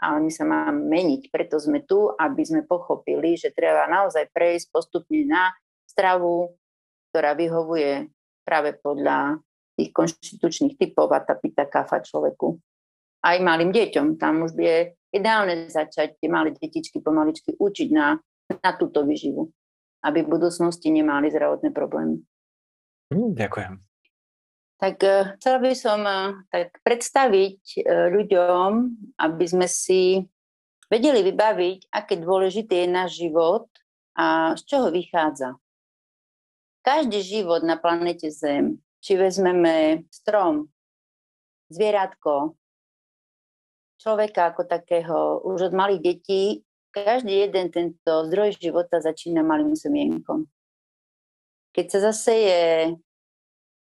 ale my sa máme meniť. Preto sme tu, aby sme pochopili, že treba naozaj prejsť postupne na stravu, ktorá vyhovuje práve podľa tých konštitučných typov a tá pita kafa človeku. Aj malým deťom. Tam už je ideálne začať tie malé detičky pomaličky učiť na, na túto vyživu, aby v budúcnosti nemali zdravotné problémy. Mm, ďakujem. Tak uh, chcela by som uh, tak predstaviť uh, ľuďom, aby sme si vedeli vybaviť, aké dôležitý je náš život a z čoho vychádza. Každý život na planete Zem, či vezmeme strom, zvieratko, človeka ako takého, už od malých detí, každý jeden tento zdroj života začína malým semienkom. Keď sa zaseje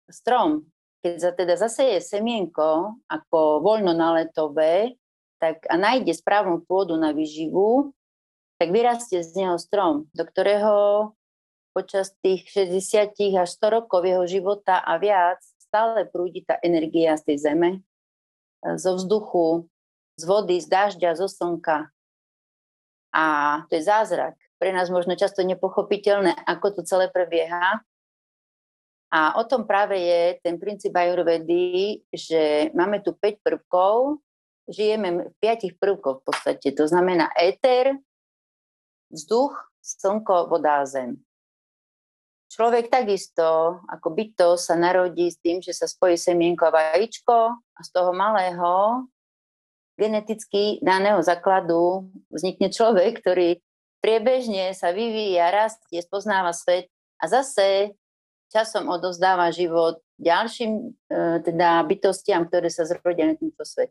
strom, keď sa teda zaseje semienko ako voľnonaletové, tak a nájde správnu pôdu na výživu, tak vyrastie z neho strom, do ktorého počas tých 60 až 100 rokov jeho života a viac stále prúdi tá energia z tej zeme, zo vzduchu, z vody, z dažďa, zo slnka. A to je zázrak. Pre nás možno často nepochopiteľné, ako to celé prebieha, a o tom práve je ten princíp ajurvedy, že máme tu 5 prvkov, žijeme v 5 prvkov v podstate. To znamená éter, vzduch, slnko, voda a zem. Človek takisto, ako byto, sa narodí s tým, že sa spojí semienko a vajíčko a z toho malého geneticky daného základu vznikne človek, ktorý priebežne sa vyvíja, rastie, spoznáva svet a zase časom odozdáva život ďalším e, teda bytostiam, ktoré sa zrodia na tento svet.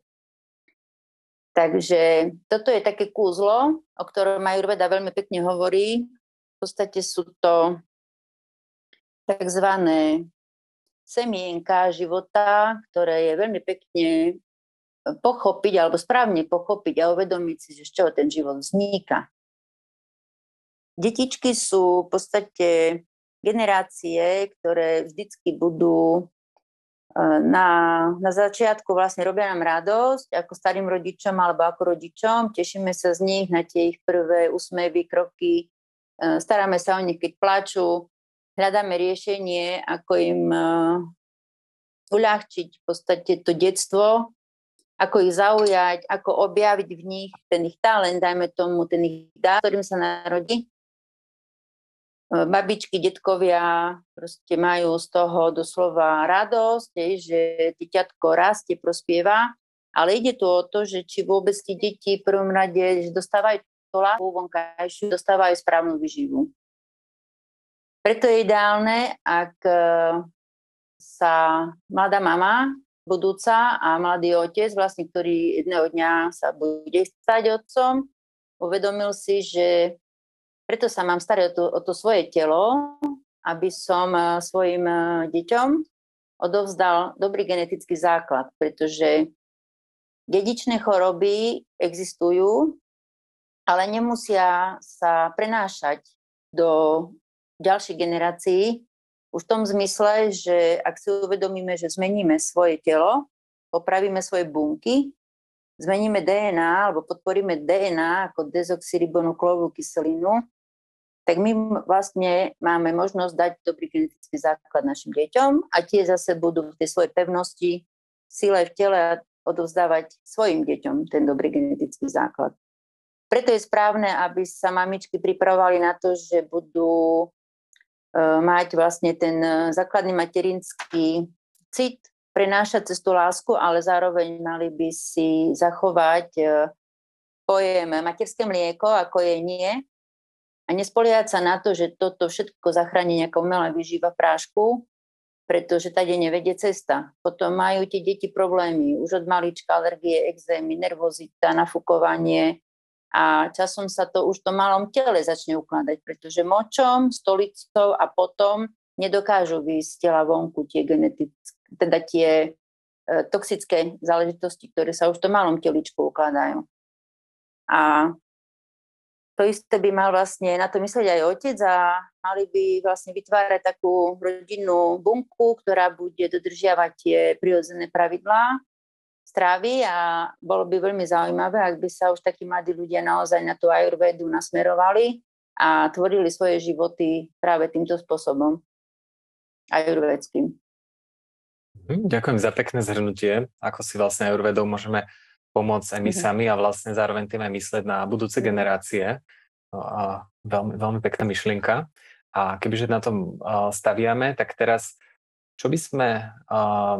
Takže toto je také kúzlo, o ktorom Majurveda veľmi pekne hovorí. V podstate sú to tzv. semienka života, ktoré je veľmi pekne pochopiť alebo správne pochopiť a uvedomiť si, že z čoho ten život vzniká. Detičky sú v podstate generácie, ktoré vždycky budú e, na, na začiatku vlastne robia nám radosť ako starým rodičom alebo ako rodičom. Tešíme sa z nich na tie ich prvé úsmevy, kroky. E, staráme sa o nich, keď plačú. Hľadáme riešenie, ako im e, uľahčiť v podstate to detstvo, ako ich zaujať, ako objaviť v nich ten ich talent, dajme tomu ten ich dá, ktorým sa narodí babičky, detkovia proste majú z toho doslova radosť, že dieťatko rastie, prospieva, ale ide tu o to, že či vôbec tí deti v prvom rade že dostávajú to láhu vonkajšiu, dostávajú správnu vyživu. Preto je ideálne, ak e, sa mladá mama, budúca a mladý otec, vlastne, ktorý jedného dňa sa bude stať otcom, uvedomil si, že preto sa mám starať o to, o to svoje telo, aby som eh, svojim eh, deťom odovzdal dobrý genetický základ, pretože dedičné choroby existujú, ale nemusia sa prenášať do ďalších generácií, už v tom zmysle, že ak si uvedomíme, že zmeníme svoje telo, popravíme svoje bunky, zmeníme DNA alebo podporíme DNA ako dezoxyribonukleovú kyselinu, tak my vlastne máme možnosť dať dobrý genetický základ našim deťom a tie zase budú v tej svojej pevnosti, sile v tele odovzdávať svojim deťom ten dobrý genetický základ. Preto je správne, aby sa mamičky pripravovali na to, že budú uh, mať vlastne ten uh, základný materinský cit, prenášať cez tú lásku, ale zároveň mali by si zachovať uh, pojem materské mlieko, ako je nie, a nespoliehať sa na to, že toto všetko zachráni nejaká umelá vyžíva prášku, pretože tady nevedie cesta. Potom majú tie deti problémy, už od malička alergie, exémy, nervozita, nafúkovanie a časom sa to už v malom tele začne ukladať, pretože močom, stolicou a potom nedokážu výjsť z tela vonku tie genetické, teda tie e, toxické záležitosti, ktoré sa už v tom malom teličku ukladajú. A to isté by mal vlastne na to myslieť aj otec a mali by vlastne vytvárať takú rodinnú bunku, ktorá bude dodržiavať tie prirodzené pravidlá, stravy a bolo by veľmi zaujímavé, ak by sa už takí mladí ľudia naozaj na tú ajurvedu nasmerovali a tvorili svoje životy práve týmto spôsobom ajurvedským. Hm, ďakujem za pekné zhrnutie, ako si vlastne ajurvedou môžeme pomôcť aj my mm-hmm. sami a vlastne zároveň tým aj mysleť na budúce mhm. generácie. No a veľmi, veľmi pekná myšlienka. A kebyže na tom staviame, tak teraz čo by sme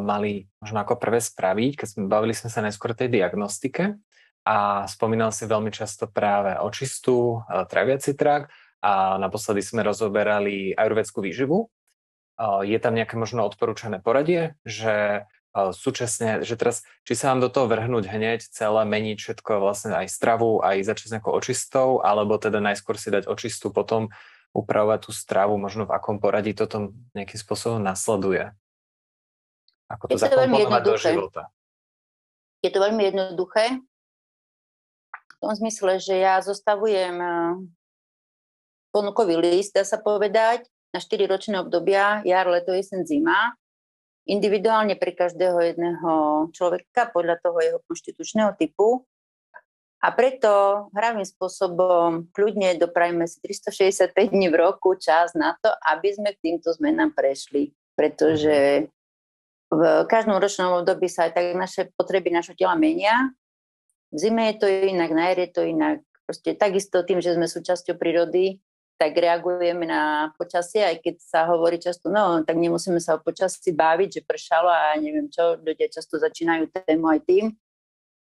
mali možno ako prvé spraviť, keď sme bavili sme sa najskôr tej diagnostike a spomínal si veľmi často práve očistú, traviaci trakt a naposledy sme rozoberali ajurvedskú výživu. Je tam nejaké možno odporúčané poradie, že súčasne, že teraz, či sa vám do toho vrhnúť hneď celé, meniť všetko, vlastne aj stravu, aj začať nejakou očistou, alebo teda najskôr si dať očistú, potom upravovať tú stravu, možno v akom poradí toto nejakým spôsobom nasleduje? Ako to, to zakomponovať do života? Je to veľmi jednoduché. V tom zmysle, že ja zostavujem eh, ponukový list, dá sa povedať, na 4 ročné obdobia, jar, leto, jesen, zima, individuálne pre každého jedného človeka podľa toho jeho konštitučného typu a preto hravým spôsobom kľudne doprajme si 365 dní v roku čas na to, aby sme k týmto zmenám prešli. Pretože v každom ročnom období sa aj tak naše potreby našho tela menia. V zime je to inak, na jar je to inak. Proste takisto tým, že sme súčasťou prírody, tak reagujeme na počasie, aj keď sa hovorí často, no tak nemusíme sa o počasí baviť, že pršalo a neviem čo, ľudia často začínajú tému aj tým,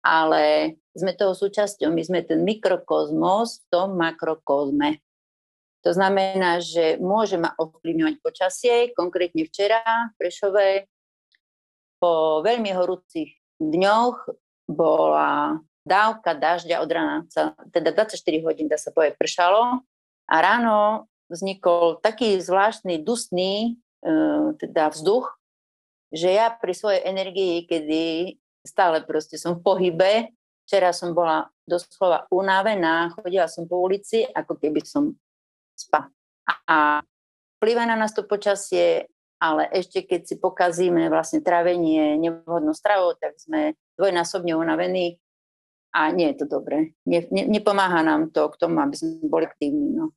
ale sme toho súčasťou. My sme ten mikrokozmos v tom makrokozme. To znamená, že môže ma ovplyvňovať počasie. Konkrétne včera v Prešove po veľmi horúcich dňoch bola dávka dažďa od rána, teda 24 hodín, dá sa povedať, pršalo a ráno vznikol taký zvláštny dusný e, teda vzduch, že ja pri svojej energii, kedy stále proste som v pohybe. Včera som bola doslova unavená, chodila som po ulici, ako keby som spala. A vplyva na nás to počasie, ale ešte keď si pokazíme vlastne trávenie nevhodnou stravou, tak sme dvojnásobne unavení a nie je to dobré. Ne, ne, nepomáha nám to k tomu, aby sme boli aktívni. No.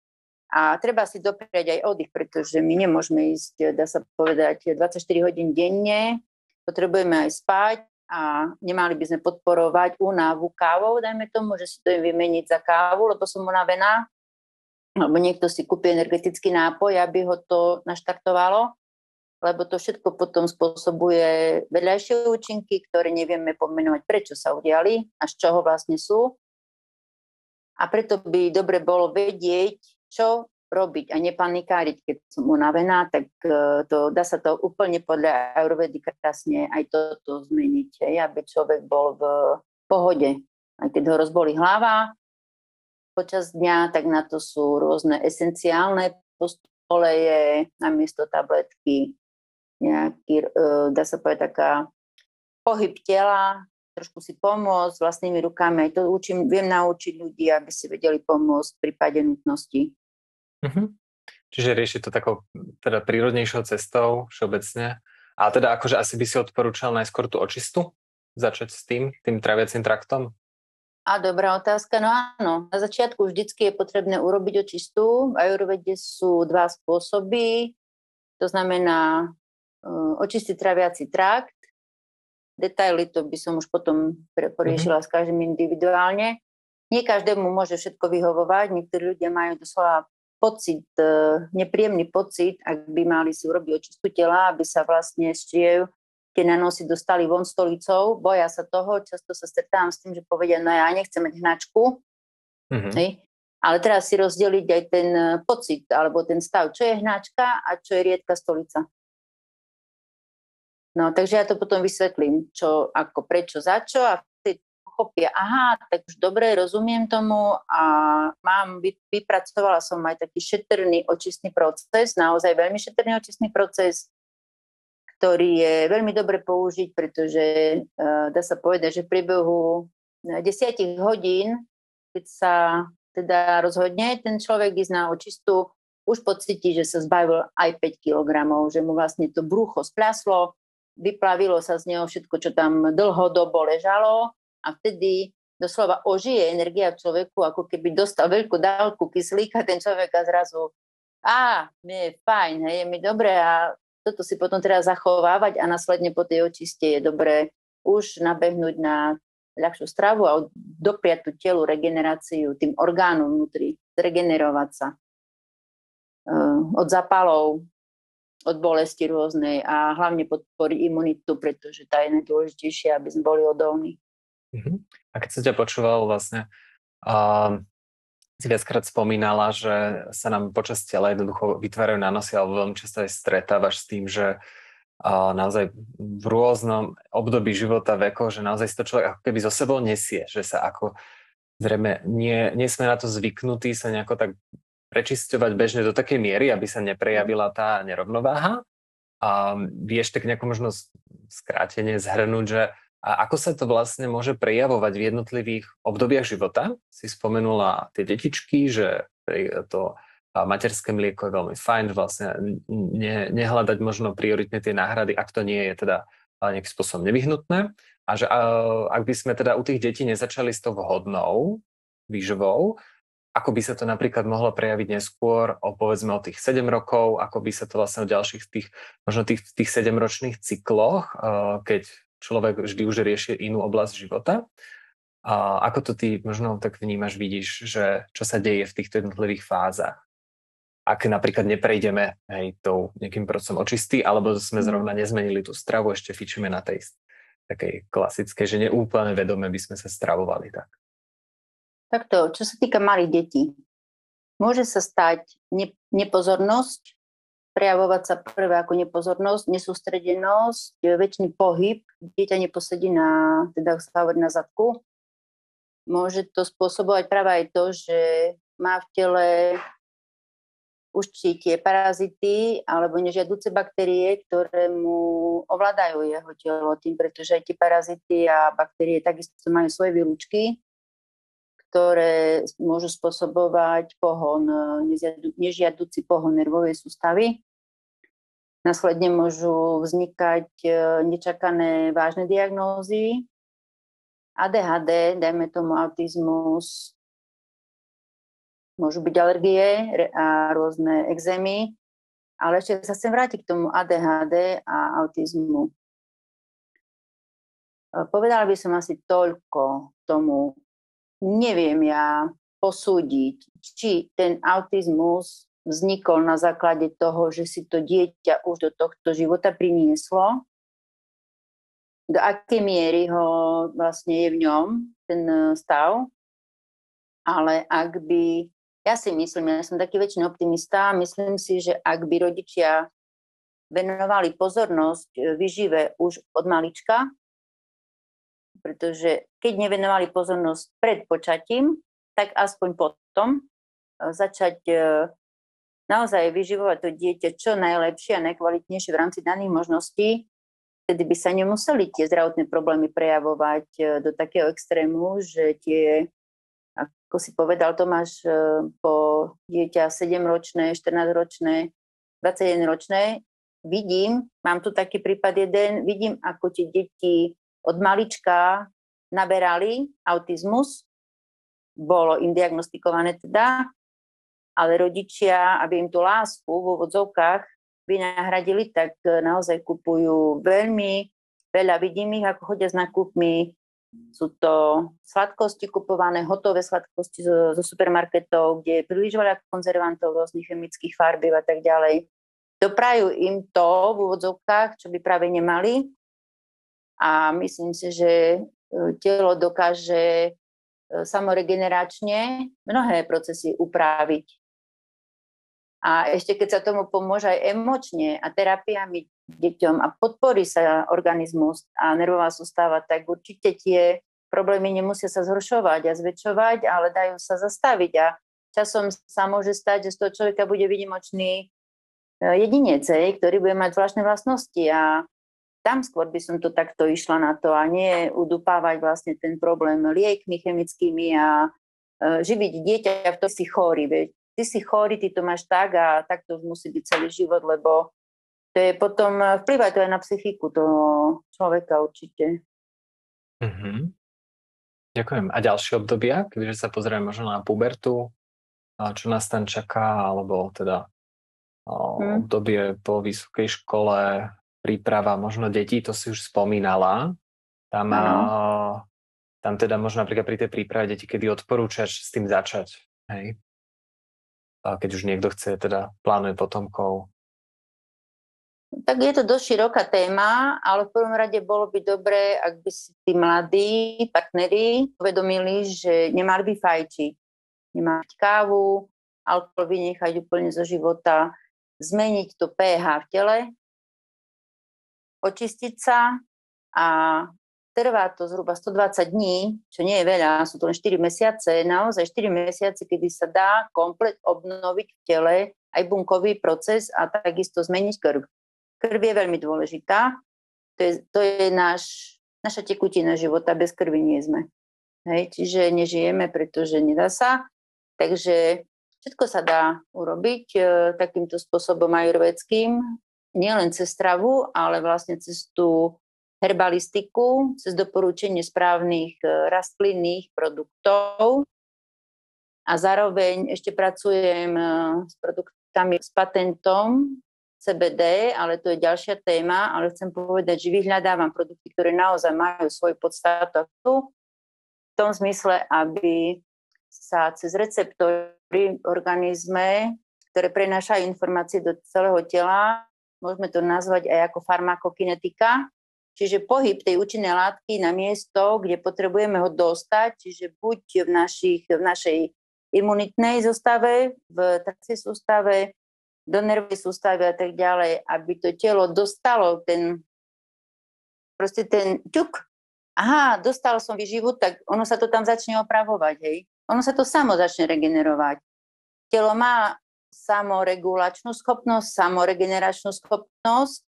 A treba si dopriať aj oddych, pretože my nemôžeme ísť, dá sa povedať, 24 hodín denne, potrebujeme aj spať, a nemali by sme podporovať únavu kávou, dajme tomu, že si to im vymeniť za kávu, lebo som unavená, alebo niekto si kúpi energetický nápoj, aby ho to naštartovalo, lebo to všetko potom spôsobuje vedľajšie účinky, ktoré nevieme pomenovať, prečo sa udiali a z čoho vlastne sú. A preto by dobre bolo vedieť, čo robiť a nepanikáriť, keď som unavená, tak e, to, dá sa to úplne podľa Ayurvedy krásne aj toto zmeniť, aby človek bol v pohode. Aj keď ho rozboli hlava počas dňa, tak na to sú rôzne esenciálne oleje namiesto tabletky, nejaký, e, dá sa povedať, taká pohyb tela, trošku si pomôcť vlastnými rukami. To učím, viem naučiť ľudí, aby si vedeli pomôcť v prípade nutnosti. Mm-hmm. Čiže riešiť to takou teda prírodnejšou cestou všeobecne. A teda akože asi by si odporúčal najskôr tú očistu? Začať s tým, tým traviacím traktom? A dobrá otázka, no áno. Na začiatku vždycky je potrebné urobiť očistu. V ajurvede sú dva spôsoby. To znamená očistiť traviaci trakt. Detaily to by som už potom poriešila mm-hmm. s každým individuálne. Nie každému môže všetko vyhovovať. Niektorí ľudia majú doslova pocit, e, nepríjemný pocit, ak by mali si urobiť očistú tela, aby sa vlastne ešte tie nanosy dostali von stolicou, boja sa toho, často sa stretávam s tým, že povedia, no ja nechcem mať hnačku, mm-hmm. hej, ale teraz si rozdeliť aj ten e, pocit alebo ten stav, čo je hnačka a čo je riedka stolica. No, takže ja to potom vysvetlím, čo, ako, prečo, za čo a pochopia, aha, tak už dobre, rozumiem tomu a mám, vypracovala som aj taký šetrný očistný proces, naozaj veľmi šetrný očistný proces, ktorý je veľmi dobre použiť, pretože uh, dá sa povedať, že v priebehu e, desiatich hodín, keď sa teda rozhodne ten človek ísť na očistu, už pocíti, že sa zbavil aj 5 kg, že mu vlastne to brucho splaslo, vyplavilo sa z neho všetko, čo tam dlhodobo ležalo a vtedy doslova ožije energia v človeku, ako keby dostal veľkú dávku kyslíka, ten človek a zrazu a, mne je fajn, hej, je mi dobre a toto si potom treba zachovávať a následne po tej očiste je dobré už nabehnúť na ľahšiu stravu a dopriať tú telu regeneráciu, tým orgánom vnútri, zregenerovať sa. Uh, od zapalov, od bolesti rôznej a hlavne podporí imunitu, pretože tá je najdôležitejšia, aby sme boli odolní. Uh-huh. A keď som ťa počúval vlastne, uh, si viackrát spomínala, že sa nám počas tela jednoducho vytvárajú nánosy, alebo veľmi často aj stretávaš s tým, že a naozaj v rôznom období života, vekov, že naozaj si to človek ako keby zo sebou nesie, že sa ako zrejme nie, nie sme na to zvyknutí sa nejako tak prečisťovať bežne do takej miery, aby sa neprejavila tá nerovnováha. A vieš tak nejako možno skrátenie zhrnúť, že a ako sa to vlastne môže prejavovať v jednotlivých obdobiach života? Si spomenula tie detičky, že to materské mlieko je veľmi fajn, vlastne ne, nehľadať možno prioritne tie náhrady, ak to nie je teda nejakým spôsobom nevyhnutné. A že ak by sme teda u tých detí nezačali s tou vhodnou výživou, ako by sa to napríklad mohlo prejaviť neskôr o povedzme o tých 7 rokov, ako by sa to vlastne o ďalších tých, možno tých, tých 7-ročných cykloch, keď človek vždy už rieši inú oblasť života. A ako to ty možno tak vnímaš, vidíš, že čo sa deje v týchto jednotlivých fázach? Ak napríklad neprejdeme hej, tou nejakým procesom očistý, alebo sme mhm. zrovna nezmenili tú stravu, ešte fičíme na tej takej klasickej, že neúplne vedome by sme sa stravovali tak. Takto, čo sa týka malých detí, môže sa stať ne, nepozornosť prejavovať sa prvé ako nepozornosť, nesústredenosť, väčší pohyb, dieťa neposedí na, teda sa na zadku. Môže to spôsobovať práve aj to, že má v tele už či tie parazity alebo nežiaduce baktérie, ktoré mu ovládajú jeho telo tým, pretože aj tie parazity a baktérie takisto majú svoje výlučky, ktoré môžu spôsobovať pohon, nežiaduci pohon nervovej sústavy. Následne môžu vznikať e, nečakané vážne diagnózy, ADHD, dajme tomu autizmus, môžu byť alergie a rôzne exémy, ale ešte sa chcem vrátiť k tomu ADHD a autizmu. E, povedala by som asi toľko tomu. Neviem ja posúdiť, či ten autizmus vznikol na základe toho, že si to dieťa už do tohto života prinieslo, do akej miery ho vlastne je v ňom ten e, stav. Ale ak by, ja si myslím, ja som taký väčšiný optimista, myslím si, že ak by rodičia venovali pozornosť e, vyžive už od malička, pretože keď nevenovali pozornosť pred počatím, tak aspoň potom e, začať naozaj vyživovať to dieťa čo najlepšie a najkvalitnejšie v rámci daných možností, vtedy by sa nemuseli tie zdravotné problémy prejavovať e, do takého extrému, že tie, ako si povedal Tomáš, e, po dieťa 7-ročné, 14-ročné, 21-ročné, vidím, mám tu taký prípad jeden, vidím, ako tie deti od malička naberali autizmus, bolo im diagnostikované teda, ale rodičia, aby im tú lásku v úvodzovkách vynahradili, tak naozaj kupujú veľmi veľa. Vidím ich, ako chodia s nákupmi. Sú to sladkosti kupované, hotové sladkosti zo, zo supermarketov, kde je príliš veľa konzervantov, rôznych chemických farbiv a tak ďalej. Doprajú im to v úvodzovkách, čo by práve nemali. A myslím si, že e, telo dokáže e, samoregeneračne mnohé procesy upraviť. A ešte keď sa tomu pomôže aj emočne a terapiami deťom a podporí sa organizmus a nervová sústava, tak určite tie problémy nemusia sa zhoršovať a zväčšovať, ale dajú sa zastaviť a časom sa môže stať, že z toho človeka bude vynimočný e, jedinec, ktorý bude mať zvláštne vlastnosti a tam skôr by som to takto išla na to a nie udupávať vlastne ten problém liekmi chemickými a e, živiť dieťa v tom si chorý. Veď ty si chorý, ty to máš tak a tak to už musí byť celý život, lebo To je potom, vplyvá to aj na psychiku toho človeka určite. Mm-hmm. Ďakujem. A ďalšie obdobia, keďže sa pozrieme možno na pubertu, čo nás tam čaká, alebo teda hmm. obdobie po vysokej škole, príprava možno detí, to si už spomínala. Tam, a, tam teda možno napríklad pri tej príprave detí, kedy odporúčaš s tým začať, hej? A keď už niekto chce, teda plánuje potomkov. Tak je to dosť široká téma, ale v prvom rade bolo by dobré, ak by si tí mladí partneri uvedomili, že nemali by fajčiť. Nemali kávu, alkohol vynechať úplne zo života, zmeniť to pH v tele, očistiť sa a trvá to zhruba 120 dní, čo nie je veľa, sú to len 4 mesiace, naozaj 4 mesiace, kedy sa dá komplet obnoviť v tele aj bunkový proces a takisto zmeniť krv. Krv je veľmi dôležitá. To je, to je náš, naša tekutina života. Bez krvi nie sme. Hej, čiže nežijeme, pretože nedá sa. Takže všetko sa dá urobiť e, takýmto spôsobom ajurvedským. Nielen cez stravu, ale vlastne cez tú herbalistiku, cez doporučenie správnych e, rastlinných produktov. A zároveň ešte pracujem e, s produktami s patentom, CBD, ale to je ďalšia téma, ale chcem povedať, že vyhľadávam produkty, ktoré naozaj majú svoju podstatu v tom zmysle, aby sa cez receptory v organizme, ktoré prenášajú informácie do celého tela, môžeme to nazvať aj ako farmakokinetika, čiže pohyb tej účinnej látky na miesto, kde potrebujeme ho dostať, čiže buď v, našich, v našej imunitnej zostave, v tracej sústave, do nervovej sústavy a tak ďalej, aby to telo dostalo ten, proste ten ťuk, aha, dostal som vyživu, tak ono sa to tam začne opravovať, hej. Ono sa to samo začne regenerovať. Telo má samoregulačnú schopnosť, samoregeneračnú schopnosť,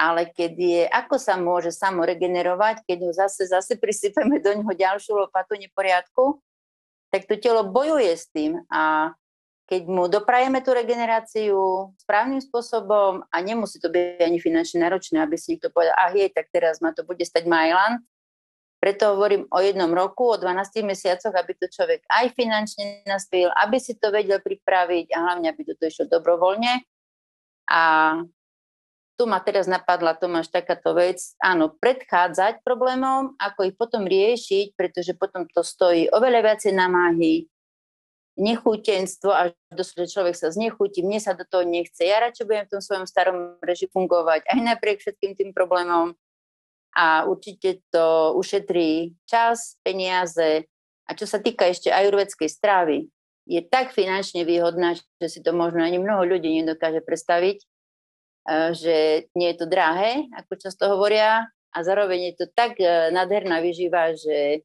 ale keď je, ako sa môže samoregenerovať, keď ho zase, zase prisypeme do ňoho ďalšiu lopatu neporiadku, tak to telo bojuje s tým a keď mu doprajeme tú regeneráciu správnym spôsobom a nemusí to byť ani finančne náročné, aby si niekto povedal, a je, tak teraz ma to bude stať Majland. Preto hovorím o jednom roku, o 12 mesiacoch, aby to človek aj finančne nastavil, aby si to vedel pripraviť a hlavne, aby to išlo dobrovoľne. A tu ma teraz napadla, Tomáš, takáto vec, áno, predchádzať problémom, ako ich potom riešiť, pretože potom to stojí oveľa viacej námahy, nechútenstvo, až dosť, že človek sa znechutí, mne sa do toho nechce. Ja radšej budem v tom svojom starom reži fungovať aj napriek všetkým tým problémom a určite to ušetrí čas, peniaze. A čo sa týka ešte ajurvedskej strávy, je tak finančne výhodná, že si to možno ani mnoho ľudí nedokáže predstaviť, e, že nie je to drahé, ako často hovoria, a zároveň je to tak e, nádherná vyživa, že e,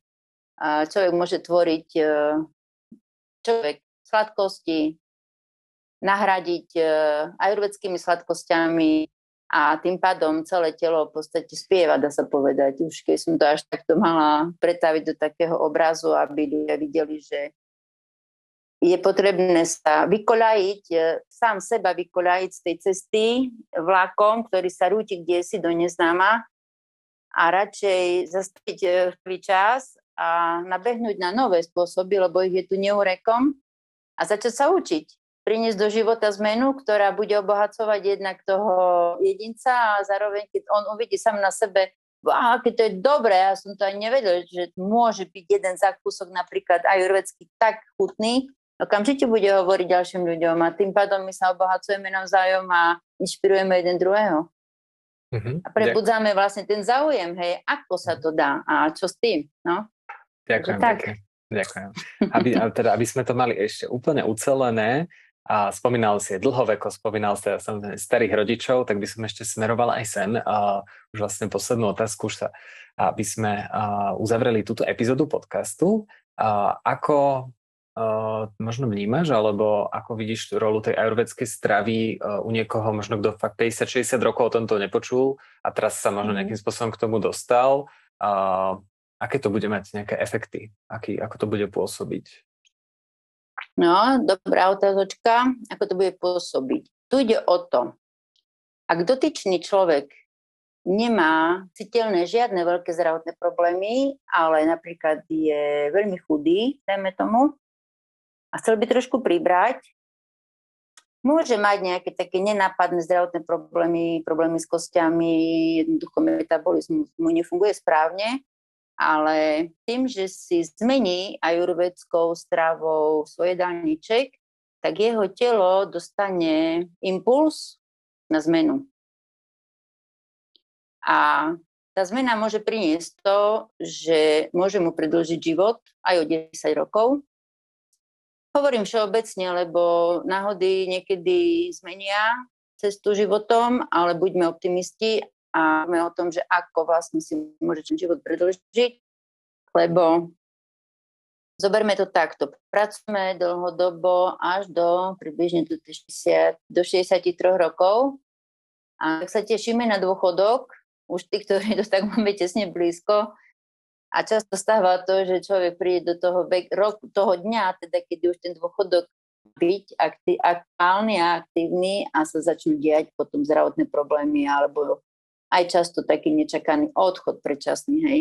človek môže tvoriť človek sladkosti nahradiť ajurvedskými sladkosťami a tým pádom celé telo v podstate spieva, dá sa povedať. Už keď som to až takto mala pretaviť do takého obrazu, aby ľudia videli, že je potrebné sa vykoľajiť, e, sám seba vykoľajiť z tej cesty vlakom, ktorý sa rúti kde si do neznáma a radšej zastaviť e, prvý čas a nabehnúť na nové spôsoby, lebo ich je tu neurekom a začať sa učiť. Priniesť do života zmenu, ktorá bude obohacovať jednak toho jedinca a zároveň, keď on uvidí sám na sebe, wow, keď to je dobré, ja som to aj nevedel, že môže byť jeden zákusok napríklad ajurvedský tak chutný, okamžite bude hovoriť ďalším ľuďom a tým pádom my sa obohacujeme navzájom a inšpirujeme jeden druhého. Uh-huh. A prebudzame vlastne ten záujem, hej, ako sa to dá a čo s tým, no. Ďakujem tak. Ďakujem. Aby, teda, aby sme to mali ešte úplne ucelené, a spomínal si dlhoveko, spomínal si starých rodičov, tak by som ešte smeroval aj sen. A už vlastne poslednú otázku, už sa, aby sme uzavreli túto epizódu podcastu. A, ako a, možno vnímaš, alebo ako vidíš tú rolu tej ajurvedskej stravy a, u niekoho, možno kto fakt 50-60 rokov o tomto nepočul a teraz sa možno mhm. nejakým spôsobom k tomu dostal. A, aké to bude mať nejaké efekty, aký, ako to bude pôsobiť? No, dobrá otázočka, ako to bude pôsobiť. Tu ide o to, Ak dotyčný človek nemá citeľné žiadne veľké zdravotné problémy, ale napríklad je veľmi chudý, dajme tomu, a chcel by trošku pribrať, môže mať nejaké také nenápadné zdravotné problémy, problémy s kostiami, jednoducho metabolizmus mu nefunguje správne, ale tým, že si zmení ajurvedskou stravou svoj jedálniček, tak jeho telo dostane impuls na zmenu. A tá zmena môže priniesť to, že môže mu predlžiť život aj o 10 rokov. Hovorím všeobecne, lebo náhody niekedy zmenia cestu životom, ale buďme optimisti a o tom, že ako vlastne si môže život predlžiť, lebo Zoberme to takto. Pracujeme dlhodobo až do približne do 60, do 63 rokov a tak sa tešíme na dôchodok, už tí, ktorí to tak máme tesne blízko. A často stáva to, že človek príde do toho, vek, rok, toho dňa, teda kedy už ten dôchodok byť aktuálny a aktívny a sa začnú diať potom zdravotné problémy alebo aj často taký nečakaný odchod predčasný, hej.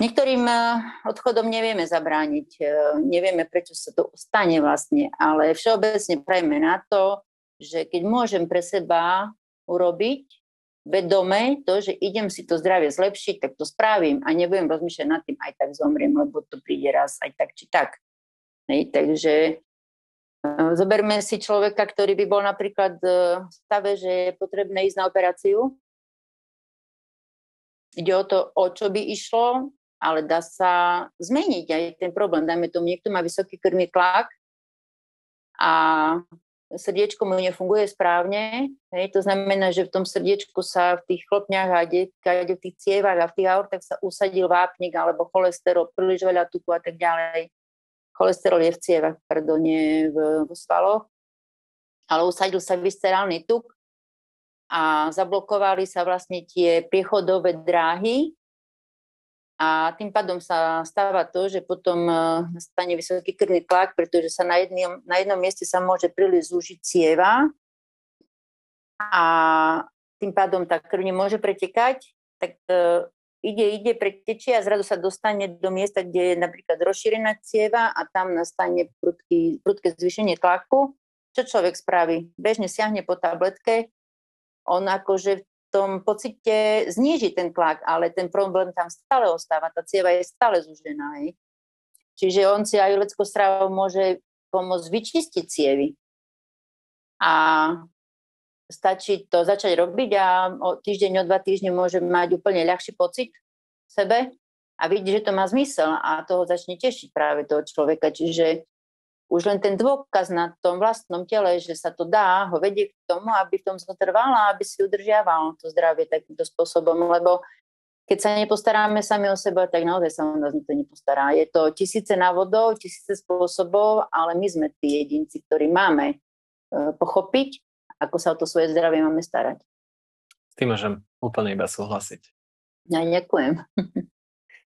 Niektorým eh, odchodom nevieme zabrániť, eh, nevieme, prečo sa to stane vlastne, ale všeobecne prajme na to, že keď môžem pre seba urobiť vedome to, že idem si to zdravie zlepšiť, tak to spravím a nebudem rozmýšľať nad tým, aj tak zomriem, lebo to príde raz aj tak či tak. Nej, takže uh, zoberme si človeka, ktorý by bol napríklad v stave, že je potrebné ísť na operáciu. Ide o to, o čo by išlo, ale dá sa zmeniť aj ten problém. Dajme tomu, niekto má vysoký krvný tlak a srdiečko mu nefunguje správne, hej, to znamená, že v tom srdiečku sa v tých chlopňach a v tých cievach a v tých aortách sa usadil vápnik alebo cholesterol, príliš veľa tuku a tak ďalej. Cholesterol je v cievach, pardon, nie v, v svaloch, ale usadil sa viscerálny tuk a zablokovali sa vlastne tie priechodové dráhy a tým pádom sa stáva to, že potom e, stane vysoký krvný tlak, pretože sa na jednom, na jednom mieste sa môže príliš zúžiť cieva a tým pádom tá krv nemôže pretekať, tak uh, ide, ide, pretečie a zrazu sa dostane do miesta, kde je napríklad rozšírená cieva a tam nastane prudký, prudké zvýšenie tlaku. Čo človek spraví? Bežne siahne po tabletke, on akože tom pocite zníži ten tlak, ale ten problém tam stále ostáva, tá cieva je stále zúžená. Hej. Čiže on si ajurvedskou stravou môže pomôcť vyčistiť cievy. A stačí to začať robiť a o týždeň, o dva týždne môže mať úplne ľahší pocit v sebe a vidieť, že to má zmysel a toho začne tešiť práve toho človeka. Čiže už len ten dôkaz na tom vlastnom tele, že sa to dá, ho vedie k tomu, aby v tom zotrval a aby si udržiaval to zdravie takýmto spôsobom, lebo keď sa nepostaráme sami o seba, tak naozaj sa o nás nikto nepostará. Je to tisíce návodov, tisíce spôsobov, ale my sme tí jedinci, ktorí máme e, pochopiť, ako sa o to svoje zdravie máme starať. S tým môžem úplne iba súhlasiť. Ja ďakujem.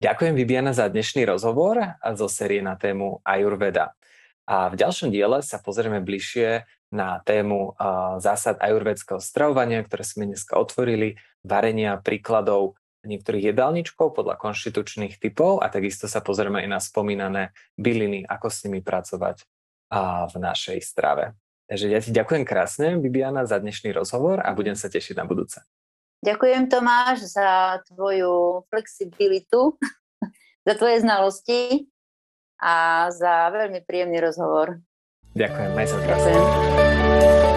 Ďakujem Viviana za dnešný rozhovor a zo série na tému Ayurveda. A v ďalšom diele sa pozrieme bližšie na tému zásad ajurvedského stravovania, ktoré sme dneska otvorili, varenia príkladov niektorých jedálničkov podľa konštitučných typov a takisto sa pozrieme aj na spomínané byliny, ako s nimi pracovať v našej strave. Takže ja ti ďakujem krásne, Bibiana, za dnešný rozhovor a budem sa tešiť na budúce. Ďakujem Tomáš za tvoju flexibilitu, za tvoje znalosti a za veľmi príjemný rozhovor. Ďakujem, maj sa krásne.